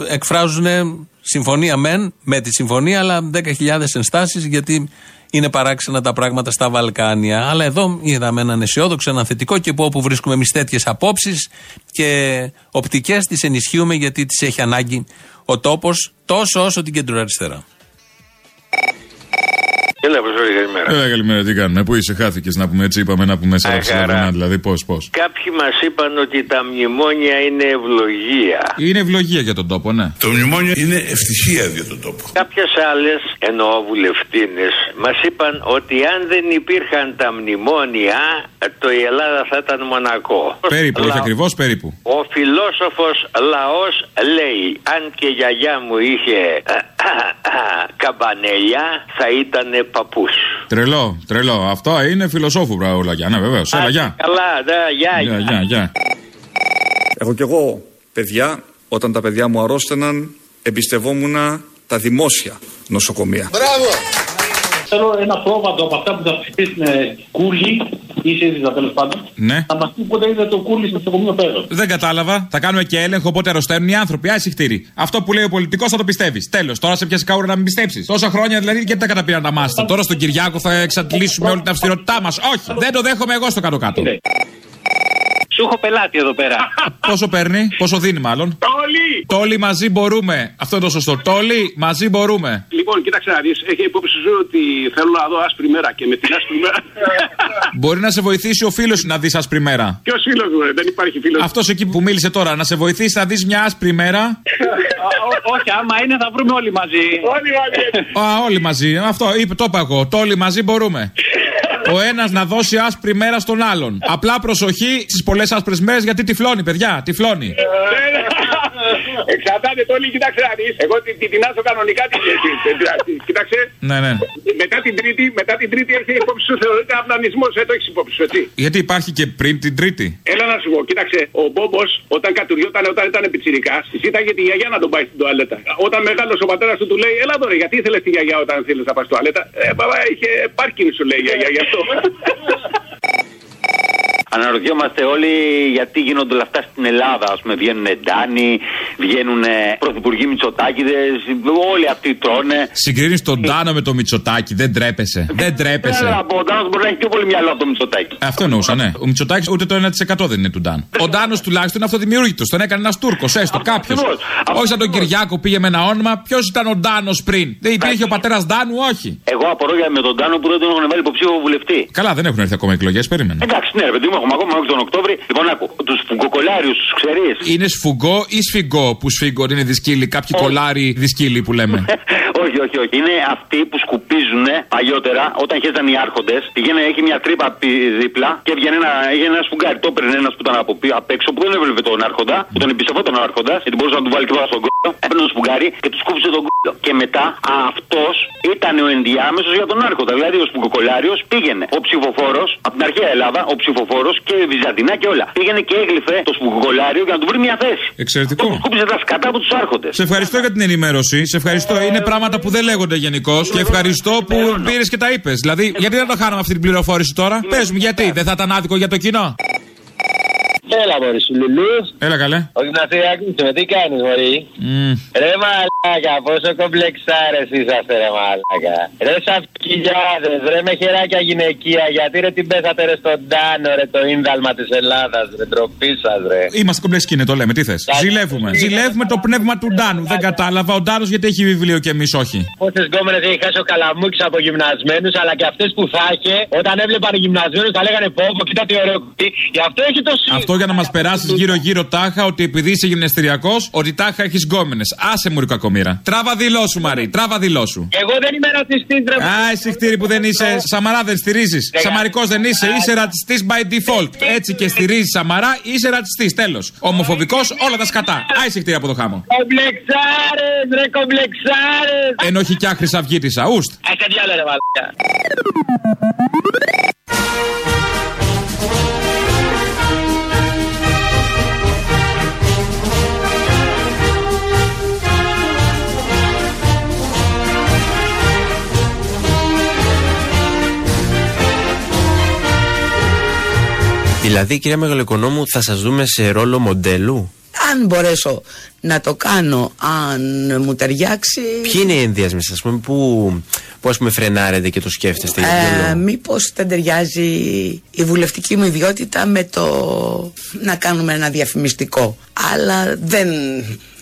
εκφράζουν συμφωνία μεν με τη συμφωνία, αλλά 10.000 ενστάσεις γιατί είναι παράξενα τα πράγματα στα Βαλκάνια. Αλλά εδώ είδαμε έναν αισιόδοξο, έναν θετικό και που όπου βρίσκουμε εμείς τέτοιες απόψεις και οπτικές τις ενισχύουμε γιατί τις έχει ανάγκη ο τόπος τόσο όσο την κεντροαριστερά. Έλα, Αποστολή, καλημέρα. Έλα, καλημέρα, τι κάνουμε. Πού είσαι, χάθηκες να πούμε έτσι, είπαμε να πούμε σε ψηλά δηλαδή πώς, πώς. Κάποιοι μας είπαν ότι τα μνημόνια είναι ευλογία. Είναι ευλογία για τον τόπο, ναι. Το μνημόνιο είναι ευτυχία για τον τόπο. Κάποιες άλλες, εννοώ βουλευτίνες, μας είπαν ότι αν δεν υπήρχαν τα μνημόνια, το η Ελλάδα θα ήταν Μονακό. Περίπου, όχι ακριβώς, περίπου. Ο φιλόσοφος λαός λέει, αν και η γιαγιά μου είχε καμπανέλια, θα ήταν παππούς. Τρελό, τρελό. Αυτό είναι φιλοσόφου πράγμα, Ναι, βεβαίω. Έλα, γεια. Καλά, ναι, γεια, γεια. γεια, Έχω κι εγώ παιδιά, όταν τα παιδιά μου αρρώστεναν, εμπιστευόμουν τα δημόσια νοσοκομεία. Μπράβο! Θέλω ένα πρόβατο από αυτά που θα ψηφίσουν κούλι ή ΣΥΡΙΖΑ τέλος πάντων. Ναι. Να μας πει πότε είδε το κούλι στο νοσοκομείο Πέδο. Δεν κατάλαβα. Θα κάνουμε και έλεγχο πότε αρρωσταίνουν οι άνθρωποι. Άσε χτύρι. Αυτό που λέει ο πολιτικός θα το πιστεύεις. Τέλος. Τώρα σε πιάσει καούρα να μην πιστέψεις. Τόσα χρόνια δηλαδή και τα καταπήραν τα μάστα. Τώρα στον Κυριάκο θα εξαντλήσουμε όλη την αυστηρότητά μας. Όχι. Δεν το δέχομαι εγώ στο κάτω-κάτω. Σου έχω πελάτη εδώ πέρα. Πόσο παίρνει, πόσο δίνει μάλλον; Τόλι! Τόλι μαζί μπορούμε. Αυτό είναι το σωστό. Τόλι μαζί μπορούμε. Λοιπόν, κοίταξε να δεις. Έχει υπόψη σου ότι θέλω να δω άσπρη μέρα και με την άσπρη μέρα. Μπορεί να σε βοηθήσει ο φίλος να δεις άσπρη μέρα. Ποιος φίλος μου, δεν υπάρχει φίλος. Αυτός εκεί που μίλησε τώρα, να σε βοηθήσει να δεις μια άσπρη μέρα. Όχι, άμα είναι θα βρούμε όλοι μαζί. Όλοι μαζί. Α, όλοι μαζί. Αυτό είπε, το είπα εγώ. Το όλοι μαζί μπορούμε. Ο ένας να δώσει άσπρη μέρα στον άλλον. Απλά προσοχή στις πολλές άσπρες μέρες γιατί τυφλώνει, παιδιά. Τυφλώνει. Εξαρτάται το όλοι, κοιτάξτε να δεις. Εγώ την τεινάσω κανονικά την Κοιτάξτε. Ναι, ναι. Μετά την τρίτη, μετά την τρίτη έρχεται η υπόψη σου, θεωρείται αυνανισμός. Δεν το έχεις υπόψη σου, έτσι. Γιατί υπάρχει και πριν την τρίτη. Έλα να σου πω, κοίταξε. Ο Μπόμπος όταν κατουριόταν, όταν ήταν πιτσυρικά, ζήταγε τη γιαγιά να τον πάει στην τουαλέτα. Όταν μεγάλος ο πατέρας του του λέει, Έλα τώρα, γιατί ήθελες τη γιαγιά όταν θέλεις να πάει στην τουαλέτα; Ε, μπαμπά, είχε πάρκινγκ σου λέει η γιαγιά γι' αυτό. αναρωτιόμαστε όλοι γιατί γίνονται όλα αυτά στην Ελλάδα. Α πούμε, βγαίνουν Ντάνι, βγαίνουν πρωθυπουργοί Μητσοτάκηδες, όλοι αυτοί τρώνε. Συγκρίνεις τον Τάνο με το Μητσοτάκη, δεν τρέπεσαι. Δεν τρέπεσαι. Δεν ο Ντάνο μπορεί να έχει πιο πολύ μυαλό από το Μητσοτάκη. Αυτό εννοούσα, ναι. Ο Μητσοτάκης ούτε το 1% δεν είναι του Ντάν. Ο Ντάνος τουλάχιστον είναι αυτοδημιούργητος. Τον έκανε ένας Τούρκος, έστω κάποιος. Όχι σαν τον Κυριάκο πήγε με ένα όνομα. Ποιος ήταν ο Ντάνος πριν. Δεν υπήρχε ο πατέρας Ντάνου, όχι. Εγώ απορώ για με τον Ντάνο που δεν τον έχουν βάλει υποψήφιο βουλευτή. Καλά, δεν έχουν έρθει ακόμα εκλογές, περίμενε. Εντάξει, ναι, ρε παιδί μου, έχουμε ακόμα μέχρι τον Οκτώβρη. Λοιπόν, άκου, τους φουγκοκολάριους, τους ξέρεις. Είναι σφουγγό ή σφυγγό που σφίγγω ότι είναι δισκύλι. Κάποιοι κολάρι δισκύλι που λέμε. όχι, όχι, όχι. Είναι αυτοί που σκουπίζουν παλιότερα όταν χέζαν οι άρχοντε. Πηγαίνει, έχει μια τρύπα δίπλα και έβγαινε ένα, ένα σφουγγάρι. Το έπαιρνε ένας που ήταν από, απ' έξω που δεν έβλεπε τον άρχοντα, που τον εμπιστευόταν ο άρχοντας, γιατί μπορούσε να του βάλει τίποτα στον κόλλο. Έπαιρνε το σφουγγάρι και του σκούπισε τον κόλλο. Και μετά αυτός ήταν ο ενδιάμεσος για τον άρχοντα. Δηλαδή ο σφουγγοκολάριος πήγαινε. Ο ψηφοφόρος, από την αρχαία Ελλάδα, ο ψηφοφόρος και Βυζαντινά και όλα. Πήγαινε και έγλυφε το σφουγγοκολάριο για να του βρει μια θέση. Εξαιρετικό. Το σκούπισε τα σκατά από τους άρχοντες. Σε ευχαριστώ για την ενημέρωση. Σε ευχαριστώ. Είναι πράγματα που δεν λέγονται γενικώς. Και ευχαριστώ που πήρες και τα είπες. Δηλαδή, γιατί δεν το χάναμε αυτή την πληροφόρηση τώρα; Πες μου, γιατί; δεν θα ήταν άδικο για το κοινό; Έλα, Μωρή, σου Λουλούς. Έλα, καλέ. Ο Γυμναστηριακή με τι κάνεις, Μωρή; Mm. Ρε μαλάκα, πόσο κομπλεξάρες είσαστε, ρε μαλάκα. Ρε σαφκιλιάδε, ρε με χεράκια γυναικεία, γιατί ρε την πέσατε ρε στον Τάνο, ρε το ίνδαλμα της Ελλάδας, ρε τροπή σας, ρε. Είμαστε κομπλεξικοί, είναι το λέμε, τι θες; Ζηλεύουμε. Ζηλεύουμε το πνεύμα του Ντάνου. Δεν κατάλαβα. Ο Ντάνος γιατί έχει βιβλίο και εμείς όχι. Πόσες γκόμενες έχει χάσει ο Καλαμούκης από γυμνασμένους, αλλά και αυτές που θα είχε, όταν έβλεπαν γυμνασμένους θα λέγανε πω, κοίτα τι ωραίο κουτί. Γι' αυτό έχει το Αυτό για να μας περάσεις γύρω-γύρω τάχα ότι επειδή είσαι γυμναστηριακός, ότι τάχα έχεις γκόμενες. Άσε μου κακομήρα. Τράβα δηλώσου, Μαρή, τράβα δηλώσου. Εγώ δεν είμαι ρατσιστής, ρε Α, εσύ χτύρι που δεν είσαι. Σαμαρά δεν στηρίζεις. Σαμαρικός δεν είσαι, είσαι ρατσιστής by default. Έτσι και στηρίζεις Σαμαρά, είσαι ρατσιστής. Τέλος. Ομοφοβικός, όλα τα σκατά. Α, εσύ χτύρι από το χάμο. Κομπλεξάρες, ρε κομπλεξάρες. Ενώ έχει και άχρη αυγήτησα. Ουστ. Α, Δηλαδή, κυρία Μεγαλοοικονόμου, θα σας δούμε σε ρόλο μοντέλου; Αν μπορέσω να το κάνω, αν μου ταιριάξει. Ποιοι είναι οι ενδιασμοί σας, πούμε, που, που ας πούμε φρενάρετε και το σκέφτεστε για ποιο Ε, λόγο; Μήπως δεν ταιριάζει η βουλευτική μου ιδιότητα με το να κάνουμε ένα διαφημιστικό. Αλλά δεν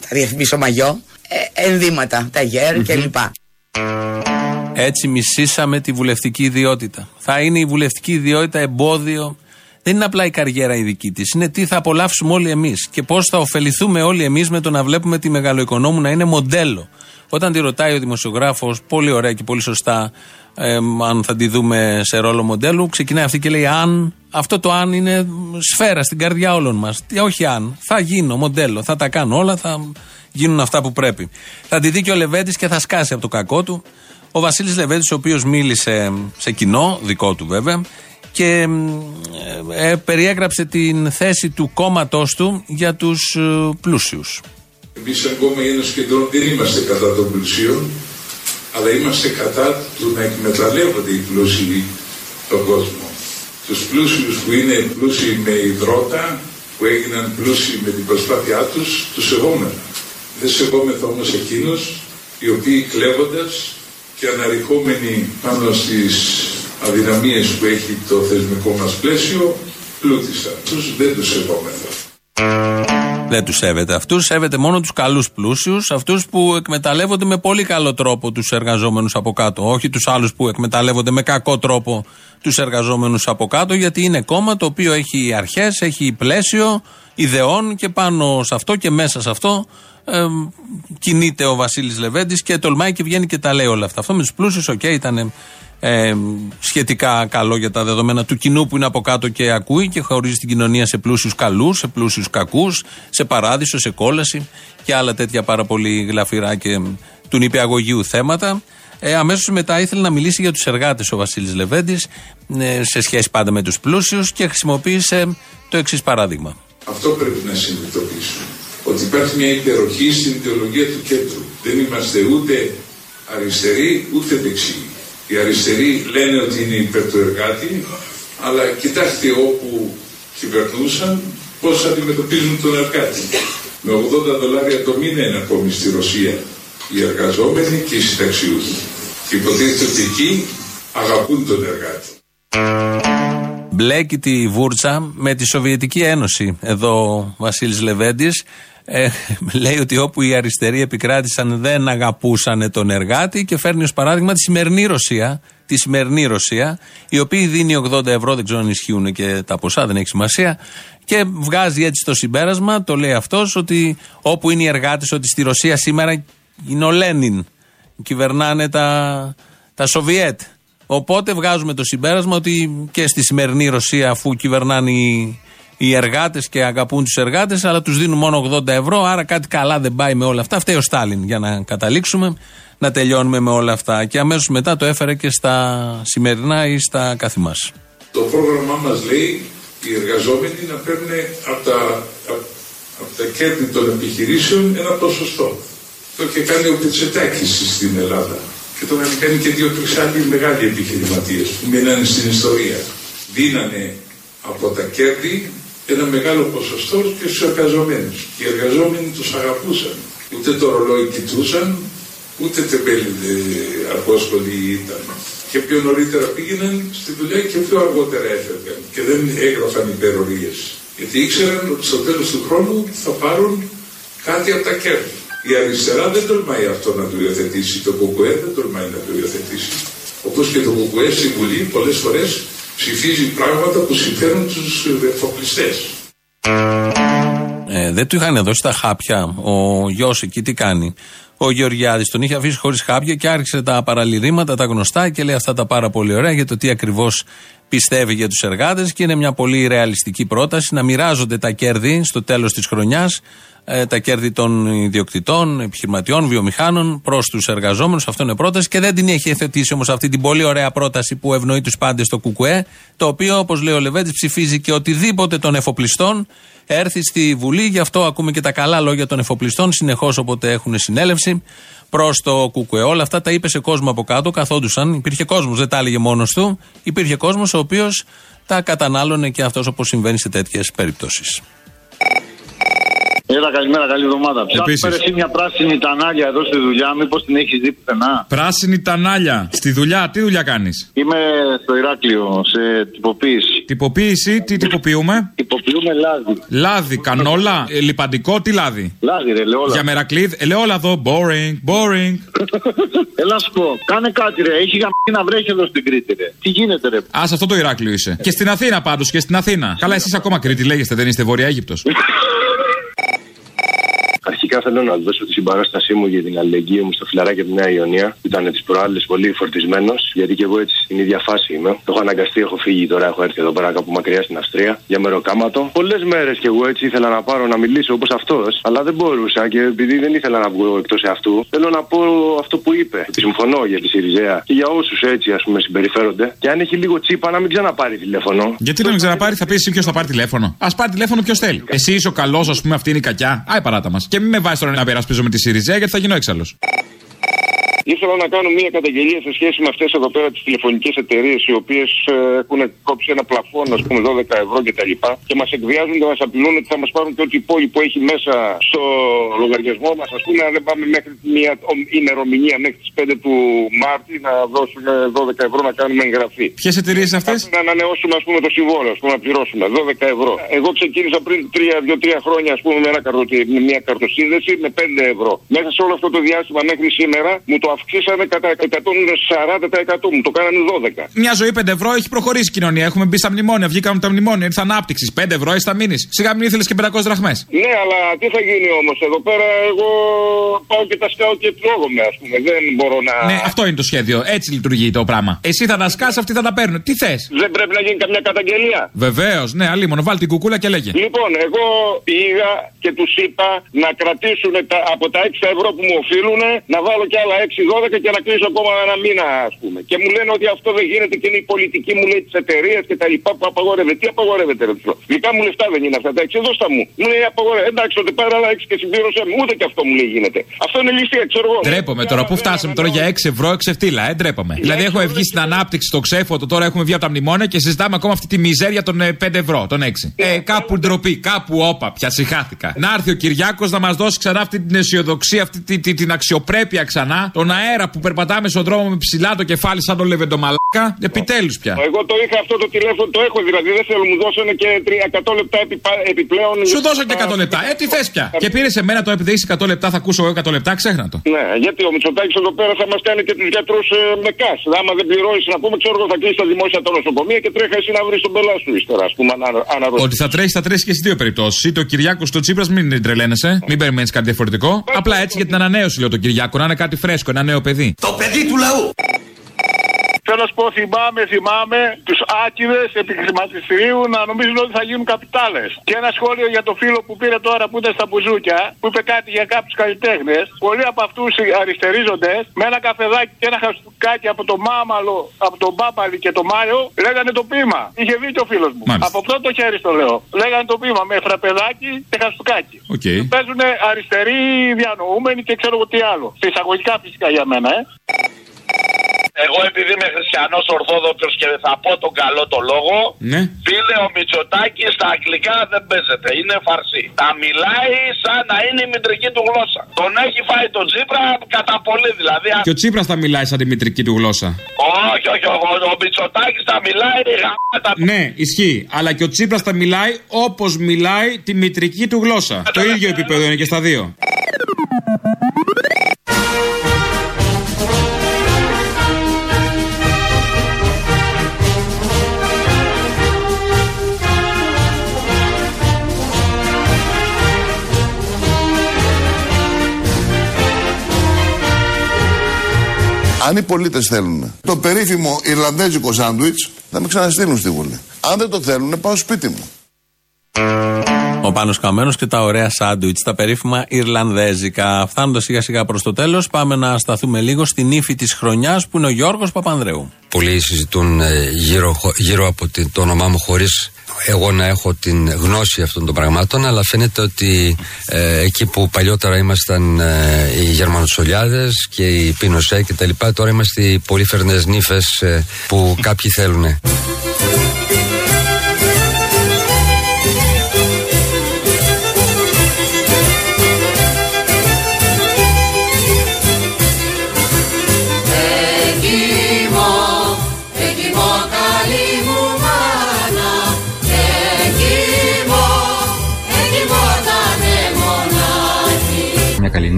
θα διαφημίσω μαγιό. Ε, ενδύματα, ταγέρ κλπ. Έτσι μισήσαμε τη βουλευτική ιδιότητα. Θα είναι η βουλευτική ιδιότητα εμπόδιο. Δεν είναι απλά η καριέρα η δική της. Είναι τι θα απολαύσουμε όλοι εμείς και πώς θα ωφεληθούμε όλοι εμείς με το να βλέπουμε τη μεγαλοοικονόμου να είναι μοντέλο. Όταν τη ρωτάει ο δημοσιογράφος, πολύ ωραία και πολύ σωστά, ε, αν θα τη δούμε σε ρόλο μοντέλου, ξεκινάει αυτή και λέει αν. Αυτό το αν είναι σφαίρα στην καρδιά όλων μας. Όχι αν. Θα γίνω μοντέλο. Θα τα κάνω όλα. Θα γίνουν αυτά που πρέπει. Θα τη δει και ο Λεβέντης και θα σκάσει από το κακό του. Ο Βασίλης Λεβέντης, ο οποίος μίλησε σε κοινό, δικό του βέβαια, και ε, ε, περιέγραψε την θέση του κόμματός του για τους ε, πλούσιους. Εμείς, σαν κόμμα Ένωση Κεντρών, δεν είμαστε κατά των πλουσίων, αλλά είμαστε κατά του να εκμεταλλεύονται οι πλούσιοι τον κόσμο. Τους πλούσιους που είναι πλούσιοι με υδρότα, που έγιναν πλούσιοι με την προσπάθειά τους, τους σεβόμεθα. Δεν σεβόμεθα όμως εκείνους οι οποίοι κλέβοντας και αναρριχόμενοι πάνω στις αδυναμίες που έχει το θεσμικό μας πλαίσιο πλούτησαν. Τους δεν τους σεβόμεθα. Δεν τους σέβεται αυτούς, σέβεται μόνο τους καλούς πλούσιους, αυτούς που εκμεταλλεύονται με πολύ καλό τρόπο τους εργαζόμενους από κάτω. Όχι τους άλλους που εκμεταλλεύονται με κακό τρόπο τους εργαζόμενους από κάτω, γιατί είναι κόμμα το οποίο έχει αρχές, έχει πλαίσιο ιδεών και πάνω σε αυτό και μέσα σε αυτό ε, κινείται ο Βασίλης Λεβέντης και τολμάει και βγαίνει και τα λέει όλα αυτά. Αυτό με τους πλούσιους, οκ, ήταν ε, σχετικά καλό για τα δεδομένα του κοινού που είναι από κάτω και ακούει και χωρίζει την κοινωνία σε πλούσιους καλούς, σε πλούσιους κακούς, σε παράδεισο, σε κόλαση και άλλα τέτοια πάρα πολύ γλαφυρά και του νηπιαγωγείου θέματα. Ε, Αμέσως μετά ήθελε να μιλήσει για τους εργάτες ο Βασίλης Λεβέντης ε, σε σχέση πάντα με τους πλούσιους και χρησιμοποίησε το εξής παράδειγμα. Αυτό πρέπει να συνειδητοποιήσουμε. Ότι υπάρχει μια υπεροχή στην ιδεολογία του κέντρου. Δεν είμαστε ούτε αριστεροί ούτε δεξιοί. Οι αριστεροί λένε ότι είναι υπέρ του εργάτη, αλλά κοιτάξτε όπου κυβερνούσαν πώς αντιμετωπίζουν τον εργάτη. Με 80 δολάρια το μήνα είναι ακόμη στη Ρωσία οι εργαζόμενοι και οι συνταξιούχοι. Και υποτίθεται ότι εκεί αγαπούν τον εργάτη. Μπλέκει τη βούρτσα με τη Σοβιετική Ένωση. Εδώ ο Βασίλης Λεβέντης ε, λέει ότι όπου οι αριστεροί επικράτησαν δεν αγαπούσαν τον εργάτη και φέρνει ως παράδειγμα τη σημερινή Ρωσία, τη σημερινή Ρωσία, η οποία δίνει 80 ευρώ, δεν ξέρω αν ισχύουν και τα ποσά, δεν έχει σημασία, και βγάζει έτσι το συμπέρασμα, το λέει αυτός, ότι όπου είναι οι εργάτες, ότι στη Ρωσία σήμερα είναι ο Λένιν, κυβερνάνε τα, τα Σοβιέτ. Οπότε βγάζουμε το συμπέρασμα ότι και στη σημερινή Ρωσία, αφού κυβερνάνε οι, οι εργάτες και αγαπούν τους εργάτες, αλλά τους δίνουν μόνο 80 ευρώ, άρα κάτι καλά δεν πάει με όλα αυτά. Φταίει ο Στάλιν για να καταλήξουμε, να τελειώνουμε με όλα αυτά. Και αμέσως μετά το έφερε και στα σημερινά ή στα καθημάς. Το πρόγραμμά μας λέει οι εργαζόμενοι να παίρνουν από τα, από τα κέρδη των επιχειρήσεων ένα ποσοστό. Το είχε κάνει ο Πιτσετάκης στην Ελλάδα. Και το είχαν κάνει και δύο-τρεις άλλοι μεγάλοι επιχειρηματίες που μείνανε στην ιστορία. Δίνανε από τα κέρδη ένα μεγάλο ποσοστό και στους εργαζομένους. Οι εργαζόμενοι τους αγαπούσαν. Ούτε το ρολόι κοιτούσαν, ούτε τεμπέληδε αργόσχολοι ήταν. Και πιο νωρίτερα πήγαιναν στη δουλειά και πιο αργότερα έφευγαν. Και δεν έγραφαν υπερορίες. Γιατί ήξεραν ότι στο τέλος του χρόνου θα πάρουν κάτι από τα κέρδη. Η αριστερά δεν τολμάει αυτό να το υιοθετήσει. Το ΚΚΕ δεν τολμάει να το υιοθετήσει. Όπως και το ΚΚΕ στη Βουλή πολλές φορές ψηφίζει πράγματα που συμφέρουν τους εφοπλιστές. Ε, δεν του είχαν δώσει τα χάπια. Ο γιος εκεί τι κάνει; Ο Γεωργιάδης τον είχε αφήσει χωρίς χάπια και άρχισε τα παραλυρήματα, τα γνωστά και λέει αυτά τα πάρα πολύ ωραία για το τι ακριβώς πιστεύει για τους εργάτες και είναι μια πολύ ρεαλιστική πρόταση να μοιράζονται τα κέρδη στο τέλος της χρονιάς, ε, τα κέρδη των ιδιοκτητών, επιχειρηματιών, βιομηχάνων προς τους εργαζόμενους. Αυτό είναι πρόταση και δεν την έχει εθετήσει όμως αυτή την πολύ ωραία πρόταση που ευνοεί τους πάντες στο ΚΚΕ, το οποίο όπως λέει ο Λεβέντης ψηφίζει και οτιδήποτε των εφοπλιστών έρθει στη Βουλή. Γι' αυτό ακούμε και τα καλά λόγια των εφοπλιστών συνεχώς όποτε έχουν συνέλευση προς το ΚΚΕ. Όλα αυτά τα είπε σε κόσμο από κάτω, καθόντουσαν. Υπήρχε κόσμος, δεν τα έλεγε μόνος του. Υπήρχε κόσμος ο οποίος τα κατανάλωνε και αυτός όπως συμβαίνει σε τέτοιες περιπτώσεις. Έλα, καλημέρα, καλή εβδομάδα. Επίσης. Ψάχνει εσύ μια πράσινη τανάλια εδώ στη δουλειά, μήπως την έχεις δει πουθενά; Πράσινη τανάλια. Στη δουλειά, τι δουλειά κάνεις; Είμαι στο Ηράκλειο, σε τυποποίηση. Τυποποίηση, τι τυποποιούμε; Τυποποιούμε λάδι. Λάδι, κανόλα, ε, λιπαντικό, τι λάδι; Λάδι, ρε, ελαιόλαδο. Για μερακλείδ, ελαιόλαδο, boring, boring. Έλα σου πω, κάνε κάτι, ρε. Έχει γαμπή να βρέχει εδώ στην Κρήτη, ρε. Τι γίνεται, ρε. Α, σε αυτό το Ηράκλειο είσαι. Και στην Αθήνα πάντως, και στην Αθήνα. Καλά, εσείς ακόμα Κρήτη λέγεστε, δεν είστε Βόρεια Αίγυπτος. Αρχικά θέλω να δώσω τη συμπαράστασή μου για την αλληλεγγύη μου στο φιλαράκι από τη Νέα Ιωνία. Ήταν τις προάλλες πολύ φορτισμένος, γιατί και εγώ έτσι στην ίδια φάση είμαι. Το έχω αναγκαστεί, έχω φύγει τώρα, έχω έρθει εδώ πέρα κάπου μακριά στην Αυστρία για μεροκάματο. Πολλές μέρες κι εγώ έτσι ήθελα να πάρω να μιλήσω όπως αυτός, αλλά δεν μπορούσα και επειδή δεν ήθελα να βγω εκτός αυτού, θέλω να πω αυτό που είπε. Ότι συμφωνώ για τη Σιριζέα και για όσους έτσι ας πούμε συμπεριφέρονται. Και αν έχει λίγο τσίπα να μην ξαναπάρει τηλέφωνο. Γιατί να μην ξαναπάρει, θα πει εσύ ποιος θα πάρει τηλέφωνο. Α πάρει τηλέφωνο ποιος θέλει. Εσύ είσαι ο καλός, ας πούμε, αυτή είναι η κακιά. Άι παράτα μας. Και μην με βάζει τώρα να περασπίζω με τη Σιριζέα γιατί θα γίνω έξαλλος. Ήθελα να κάνω μια καταγγελία σε σχέση με αυτές εδώ πέρα τις τηλεφωνικές εταιρείες οι οποίες έχουν κόψει ένα πλαφόν, ας πούμε 12 ευρώ κτλ. Και, και μας εκβιάζουν και μας απειλούν ότι θα μας πάρουν και ό,τι υπόλοιπο έχει μέσα στο λογαριασμό μας. Α πούμε, αν δεν πάμε μέχρι μια ημερομηνία μέχρι τις 5 του Μάρτη να δώσουμε 12 ευρώ να κάνουμε εγγραφή. Ποιες εταιρείες είναι αυτές; Να ανανεώσουμε ας πούμε, το συμβόλαιο, ας πούμε, να πληρώσουμε 12 ευρώ. Εγώ ξεκίνησα πριν 2-3 χρόνια ας πούμε, με, ένα καρτο, με μια καρτοσύνδεση με 5 ευρώ. Μέσα σε όλο αυτό το διάστημα μέχρι σήμερα μου το αυξήσανε κατά 140%. Μου το κάνανε 12. Μια ζωή 5 ευρώ έχει προχωρήσει η κοινωνία. Έχουμε μπει στα μνημόνια, βγήκαμε από τα μνημόνια, ήρθε ανάπτυξης. 5 ευρώ έχεις θα μείνεις. Σιγά μην ήθελες και 500 δραχμές. Ναι, αλλά τι θα γίνει όμως εδώ πέρα, εγώ πάω και τα σκάω και τρώγομαι, ας πούμε. Δεν μπορώ να. Ναι, αυτό είναι το σχέδιο. Έτσι λειτουργεί το πράγμα. Εσύ θα τα σκάσει, αυτοί θα τα παίρνουν. Τι θες; Δεν πρέπει να γίνει καμιά καταγγελία. Βεβαίως, ναι, αλίμονο, βάλει την κουκούλα και λέγε. Λοιπόν, εγώ πήγα και τους είπα να κρατήσουν τα, από τα 6 ευρώ που μου οφείλουν να βάλω και άλλα 6 6, 12 και να κλείσω ακόμα ένα μήνα, ας πούμε. Και μου λένε ότι αυτό δεν γίνεται και είναι η πολιτική μου λέει της εταιρείας και τα λοιπά που απαγορεύεται. Τι απαγορεύεται, ρε ψηλό. Δικά μου λεφτά δεν είναι αυτά τα 6, δώστα μου. Μου λέει απαγορεύεται. Εντάξει, ότι πάρε άλλα 6 και συμπλήρωσε μου. Ούτε και αυτό μου λέει γίνεται. Αυτό είναι ληστεία, ξέρω εγώ. Ντρέπομαι τώρα που φτάσαμε τώρα για 6 ευρώ εξεφτύλα, ε, ντρέπομαι. Δηλαδή έχω βγει στην ανάπτυξη το ξέφωτο, τώρα έχουμε βγει από τα μνημόνια και συζητάμε ακόμα αυτή τη μιζέρια των ε, 5 ευρώ, των 6. Ε, κάπου ντροπή, κάπου όπα, πια συχάθηκα. Να έρθει ο Κυριάκος να μας δώσει ξανά αυτή την αισιοδοξία, αυτή τη- τη- την αξιοπρέπεια ξανά, τον αέρα που περπατάμε στον δρόμο με ψηλά το κεφάλι σαν το λεβεντομαλάκα. Επιτέλους πια. Εγώ το είχα αυτό το τηλέφωνο, το έχω δηλαδή. Δεν θέλω, μου δώσανε και 100 λεπτά επιπα- επιπλέον. Σου δώσω και 100 λεπτά. Ε, τι θες πια. Και πήρες σε μένα το επειδή έχει 100 λεπτά, θα ακούσω εγώ 100 λεπτά, ξέχνα το. Ναι, γιατί ο Μητσοτάκης εδώ πέρα θα μας κάνει και τους γιατρούς ε, με κάσ. Άμα δεν πληρώσεις, να πούμε, ξέρω εγώ, θα κλείσεις τα δημόσια τα νοσοκομεία και τρέχει εσύ να βρεις τον πελά σου ύστερα, ας πούμε, ανα- αναρρώσει. Ότι θα τρέχεις, θα τρέχεις και στις δύο περιπτώσεις. Είτε ο Κυριάκος στο Τσίπρα, μην τρελαίνεσαι. Μην περιμένεις κάτι διαφορετικό. Απλά έτσι για την ανανέωση λέω τον Κυριάκο, να είναι κάτι φρέσκο, ένα νέο παιδί. Το παιδί του λαού. Θέλω να σου πω, θυμάμαι, θυμάμαι τους άκυδε επιχειρηματιστηρίου να νομίζουν ότι θα γίνουν καπιτάλες. Και ένα σχόλιο για το φίλο που πήρε τώρα που ήταν στα μπουζούκια, που είπε κάτι για κάποιους καλλιτέχνες. Πολλοί από αυτούς οι αριστερίζοντε με ένα καφεδάκι και ένα χαστουκάκι από το μάμαλο, από τον Μπάμπαλι και το Μάριο, λέγανε το ποίημα. Είχε δίκιο ο φίλος μου. Μάλιστα. Από πρώτο χέρι το λέω. Λέγανε το ποίημα με φραπεδάκι και χαστουκάκι. Οκ. Παίζουν αριστεροί διανοούμενοι και ξέρω εγώ τι άλλο. Σε εισαγωγικά φυσικά για μένα, ε. Εγώ επειδή είμαι χριστιανός Ορθόδοξος και θα πω τον καλό το λόγο, Ναι. φίλε ο Μητσοτάκης στα αγγλικά δεν παίζεται. Είναι φαρσί. Τα μιλάει σαν να είναι η μητρική του γλώσσα. Τον έχει φάει τον Τσίπρα κατά πολύ δηλαδή. Και ο Τσίπρας θα μιλάει σαν τη μητρική του γλώσσα. Όχι, όχι, ο, ο Μητσοτάκης τα μιλάει γαμάτα. Ναι, ισχύει. Αλλά και ο Τσίπρας θα μιλάει όπως μιλάει τη μητρική του γλώσσα. Το ίδιο επίπεδο είναι και στα δύο. Αν οι πολίτες θέλουν το περίφημο Ιρλανδέζικο σάντουιτς, θα με ξαναστείλουν στη Βουλή. Αν δεν το θέλουν, πάω σπίτι μου. Ο Πάνος Καμένος και τα ωραία σάντουιτς, τα περίφημα Ιρλανδέζικα. Φτάνοντας σιγά σιγά προς το τέλος, πάμε να σταθούμε λίγο στην ύφη της χρονιάς που είναι ο Γιώργος Παπανδρέου. Πολλοί συζητούν ε, γύρω, χω- γύρω από την- το όνομά μου χωρίς εγώ να έχω την γνώση αυτών των πραγμάτων αλλά φαίνεται ότι ε, εκεί που παλιότερα ήμασταν ε, οι Γερμανοσολιάδες και οι Πίνοσέ και τα λοιπά τώρα είμαστε οι πολύφερνες νύφες ε, που κάποιοι θέλουν.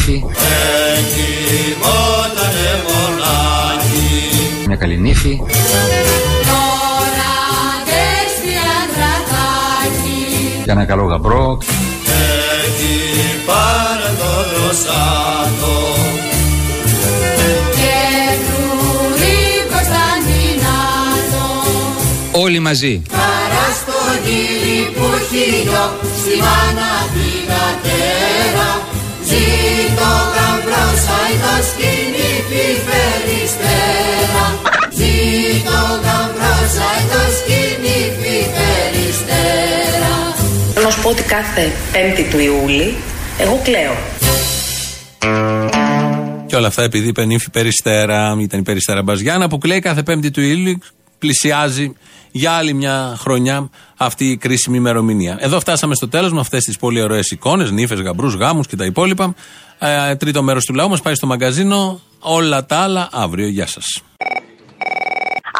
Νύφη, Εκείμωτανε μονάχη μια καλή νύφη. Τώρα δες αντρακάκι για ένα καλό γαμπρό. Εκεί πάρε το ρωσάτο Και φρουρή Κωνσταντινάτο όλοι μαζί. Χαρά στον κύλι που χίλιο στη μάνα την κατέρα Ζήτω γαμπρός αητός κινήφι περιστέρα Ζήτω γαμπρός αητός κινήφι περιστέρα Θέλω να σου πω ότι κάθε 5η του Ιούλη εγώ κλαίω. Και όλα αυτά επειδή είπε νύφη Περιστέρα, ήταν η Περιστέρα Μπαζιάννα που κλαίει κάθε Πέμπτη του ήλιου, πλησιάζει για άλλη μια χρονιά αυτή η κρίσιμη ημερομηνία. Εδώ φτάσαμε στο τέλος με αυτές τις πολύ ωραίες εικόνες, νύφες, γαμπρούς, γάμους και τα υπόλοιπα. Ε, τρίτο μέρος του λαού μας πάει στο μαγκαζίνο. Όλα τα άλλα αύριο. Γεια σας.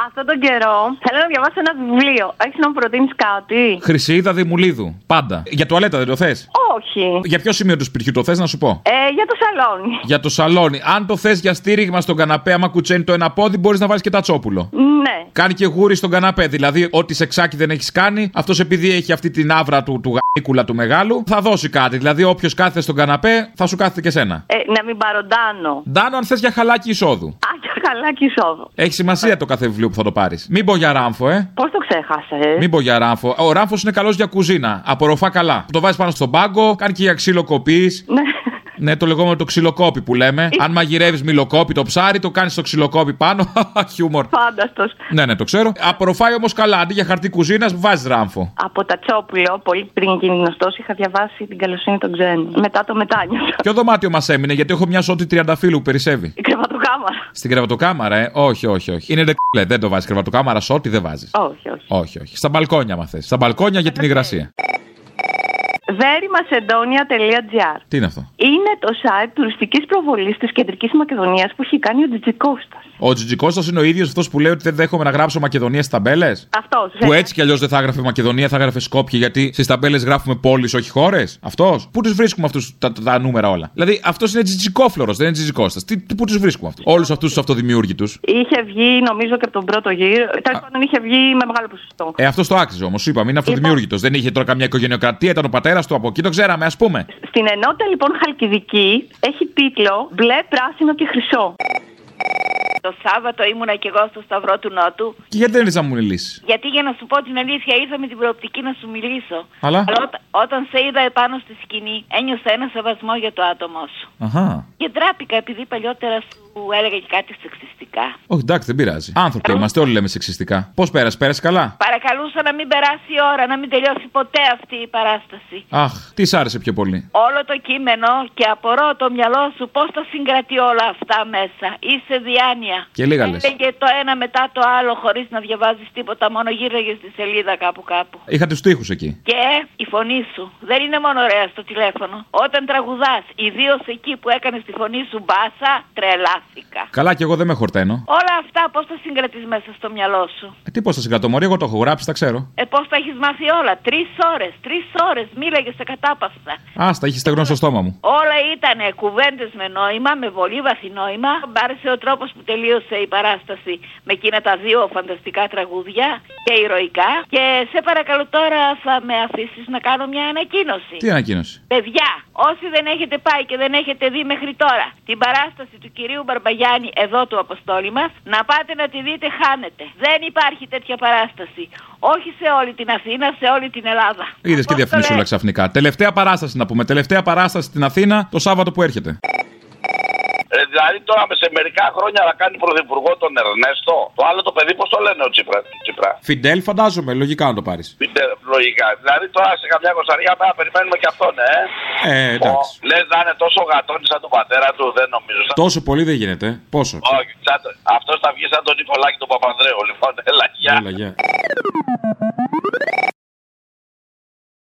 Αυτόν τον καιρό θέλω να διαβάσω ένα βιβλίο. Έχεις να μου προτείνεις κάτι; Χρυσίδα Δημουλίδου. Πάντα. Για τουαλέτα δεν το θες; Όχι. Για ποιο σημείο του σπιτιού το θες να σου πω; Ε, για το σαλόνι. Για το σαλόνι. Αν το θες για στήριγμα στον καναπέ, άμα κουτσένει το ένα πόδι, μπορείς να βάλεις και τατσόπουλο. Ναι. Κάνει και γούρι στον καναπέ. Δηλαδή, ό,τι σεξάκι δεν έχεις κάνει, αυτός επειδή έχει αυτή την άβρα του, του γανίκουλα του μεγάλου, θα δώσει κάτι. Δηλαδή, όποιος κάθεται στον καναπέ, θα σου κάθεται και σένα. Ε, να μην πάρω ντάνο. Ντάνο, αν θες για χαλάκι εισόδου. Α, για χαλάκι εισόδου. Έχει σημασία το κάθε βιβλίο που θα το πάρεις. Μην πω για ράμφο, ε. Πώς το ξέχασες; Μην πω για ράμφο. Ο ράμφος είναι καλός για κουζίνα. Απορροφά καλά. Το βάζεις πάνω στον πάγκο, κάνει και για ξύλο κοπή. Ναι. Ναι, το λεγόμενο το ξυλοκόπι που λέμε. Αν μαγειρεύεις μιλοκόπι το ψάρι, το κάνεις στο ξυλοκόπι πάνω. Χιούμορ. Φάνταστος. Ναι, ναι, το ξέρω. Απορροφάει όμως καλά. Αντί για χαρτί κουζίνας, βάζεις ράμφο. Από τα Τσόπουλο, πολύ πριν γίνει γνωστός, είχα διαβάσει την καλοσύνη των ξένων. Μετά το μετάνιωσα. Ποιο δωμάτιο μας έμεινε, γιατί έχω μια σώτη τριανταφύλου που περισσεύει. Η κρεβατοκάμαρα. Στην κρεβατοκάμαρα, ε; Όχι, όχι, όχι. Είναι ντεκούλε, δεν το βάζεις. Κρεβατοκάμαρα, σώτη δεν βάζεις. Όχι, όχι. Όχι, όχι. Στα μπαλκόνια μας θες. Στα μπαλκόνια για την υγρασία. Verymacedonia.gr Τι είναι αυτό; Είναι το site τουριστικής προβολής της Κεντρικής Μακεδονίας που έχει κάνει ο Τζιτζικώστα. Ο Τζιτζικώστα είναι ο ίδιος αυτός που λέει ότι δεν δέχομαι να γράψω Μακεδονία στι ταμπέλες; Αυτός. Που έτσι κι αλλιώς δεν θα έγραφε Μακεδονία, θα έγραφε Σκόπια, γιατί στις ταμπέλες γράφουμε πόλεις, όχι χώρες; Αυτός. Πού τους βρίσκουμε αυτούς τα, τα, τα νούμερα όλα; Δηλαδή αυτός είναι τζιτζικόφλωρος, δεν είναι τζιτζικώστα. Τι, τι- πού τους βρίσκουμε αυτούς; Όλους αυτούς τους αυτοδημιούργητους. Είχε βγει, νομίζω, και από τον πρώτο γύρο. Τέλος πάντων, είχε βγει με μεγάλο ποσοστό. Ε, αυτός το άξιζε όμως, είπαμε, είναι αυτοδημιούργητος. Δεν είχε τώρα καμιά οικογενειοκρατία, ήταν ο πατέρας του από εκεί, το ξέραμε, ας πούμε. Στην ενότητα λοιπόν Χαλκιδική έχει τίτλο Μπλε, πράσινο και χρυσό. Το Σάββατο ήμουνα κι εγώ στο Σταυρό του Νότου. Και γιατί δεν ήρθες να μου μιλήσεις; Γιατί για να σου πω την αλήθεια, ήρθα με την προοπτική να σου μιλήσω. Αλλά; όταν, όταν σε είδα επάνω στη σκηνή, ένιωσα ένα σεβασμό για το άτομό σου. Αχά. Και ντράπηκα επειδή παλιότερα σου έλεγα και κάτι σεξιστικά. Όχι, εντάξει, δεν πειράζει. Άνθρωποι είμαστε, όλοι λέμε σεξιστικά. Πώς πέρασε, πέρασε καλά; Παρακαλούσα να μην περάσει η ώρα, να μην τελειώσει ποτέ αυτή η παράσταση. Αχ, τι σ' άρεσε πιο πολύ; Όλο το κείμενο και απορώ το μυαλό σου πώς τα συγκρατεί όλα αυτά μέσα. Είσαι διάνοια. Και λίγα λες. Έλεγε το ένα μετά το άλλο χωρίς να διαβάζεις τίποτα, μόνο γύραγες στη σελίδα κάπου κάπου. Είχα τους τοίχου εκεί. Και η φωνή σου δεν είναι μόνο ωραία στο τηλέφωνο. Όταν τραγουδάς, ιδίως εκεί που έκανες τη φωνή σου μπάσα, τρελάθηκα. Καλά, κι εγώ δεν με χορταίνω. Όλα αυτά πώς τα συγκρατείς μέσα στο μυαλό σου; Ε, τι πώς θα συγκρατώ, Μωρή, εγώ το έχω γράψει, τα ξέρω. Ε, πώς τα έχεις μάθει όλα; Τρεις ώρες, τρεις ώρες μίλαγε σε κατάπαυστα. Άστα, είχε στεγνό στο στόμα μου. Όλα ήταν κουβέντες με νόημα, με πολύ βαθύ νόημα. Μ' άρεσε ο τρόπος που τελείωσε η παράσταση με εκείνα τα δύο φανταστικά τραγούδια και ηρωικά. Και σε παρακαλώ τώρα θα με αφήσεις να κάνω μια ανακοίνωση. Τι ανακοίνωση; Παιδιά, όσοι δεν έχετε πάει και δεν έχετε δει μέχρι τώρα την παράσταση του κυρίου Μπαρμπαγιάννη εδώ του Αποστόλη μας, να πάτε να τη δείτε χάνετε. Δεν υπάρχει τέτοια παράσταση. Όχι σε όλη την Αθήνα, σε όλη την Ελλάδα. Είδες και διαφημισούλα ξαφνικά. Τελευταία παράσταση να πούμε. Τελευταία παράσταση στην Αθήνα το Σάββατο που έρχεται. Ε, δηλαδή τώρα με σε μερικά χρόνια να κάνει πρωθυπουργό τον Ερνέστο. Το άλλο το παιδί, πώς το λένε ο Τσίπρα. Τσίπρα; Φιντέλ, φαντάζομαι, λογικά να το πάρεις. Πείτε, λογικά. Δηλαδή τώρα σε καμιά κοσταρία πρέπει να περιμένουμε και αυτόν, ε. Ε, εντάξει. Λες να είναι τόσο γατόνι σαν τον πατέρα του, δεν νομίζω. Σαν- Τόσο πολύ δεν γίνεται. Πόσο; Όχι, αυτός θα βγει σαν τον Νικολάκη τον Παπανδρέου. Λοιπόν, έλα, γεια. Έλα, γεια.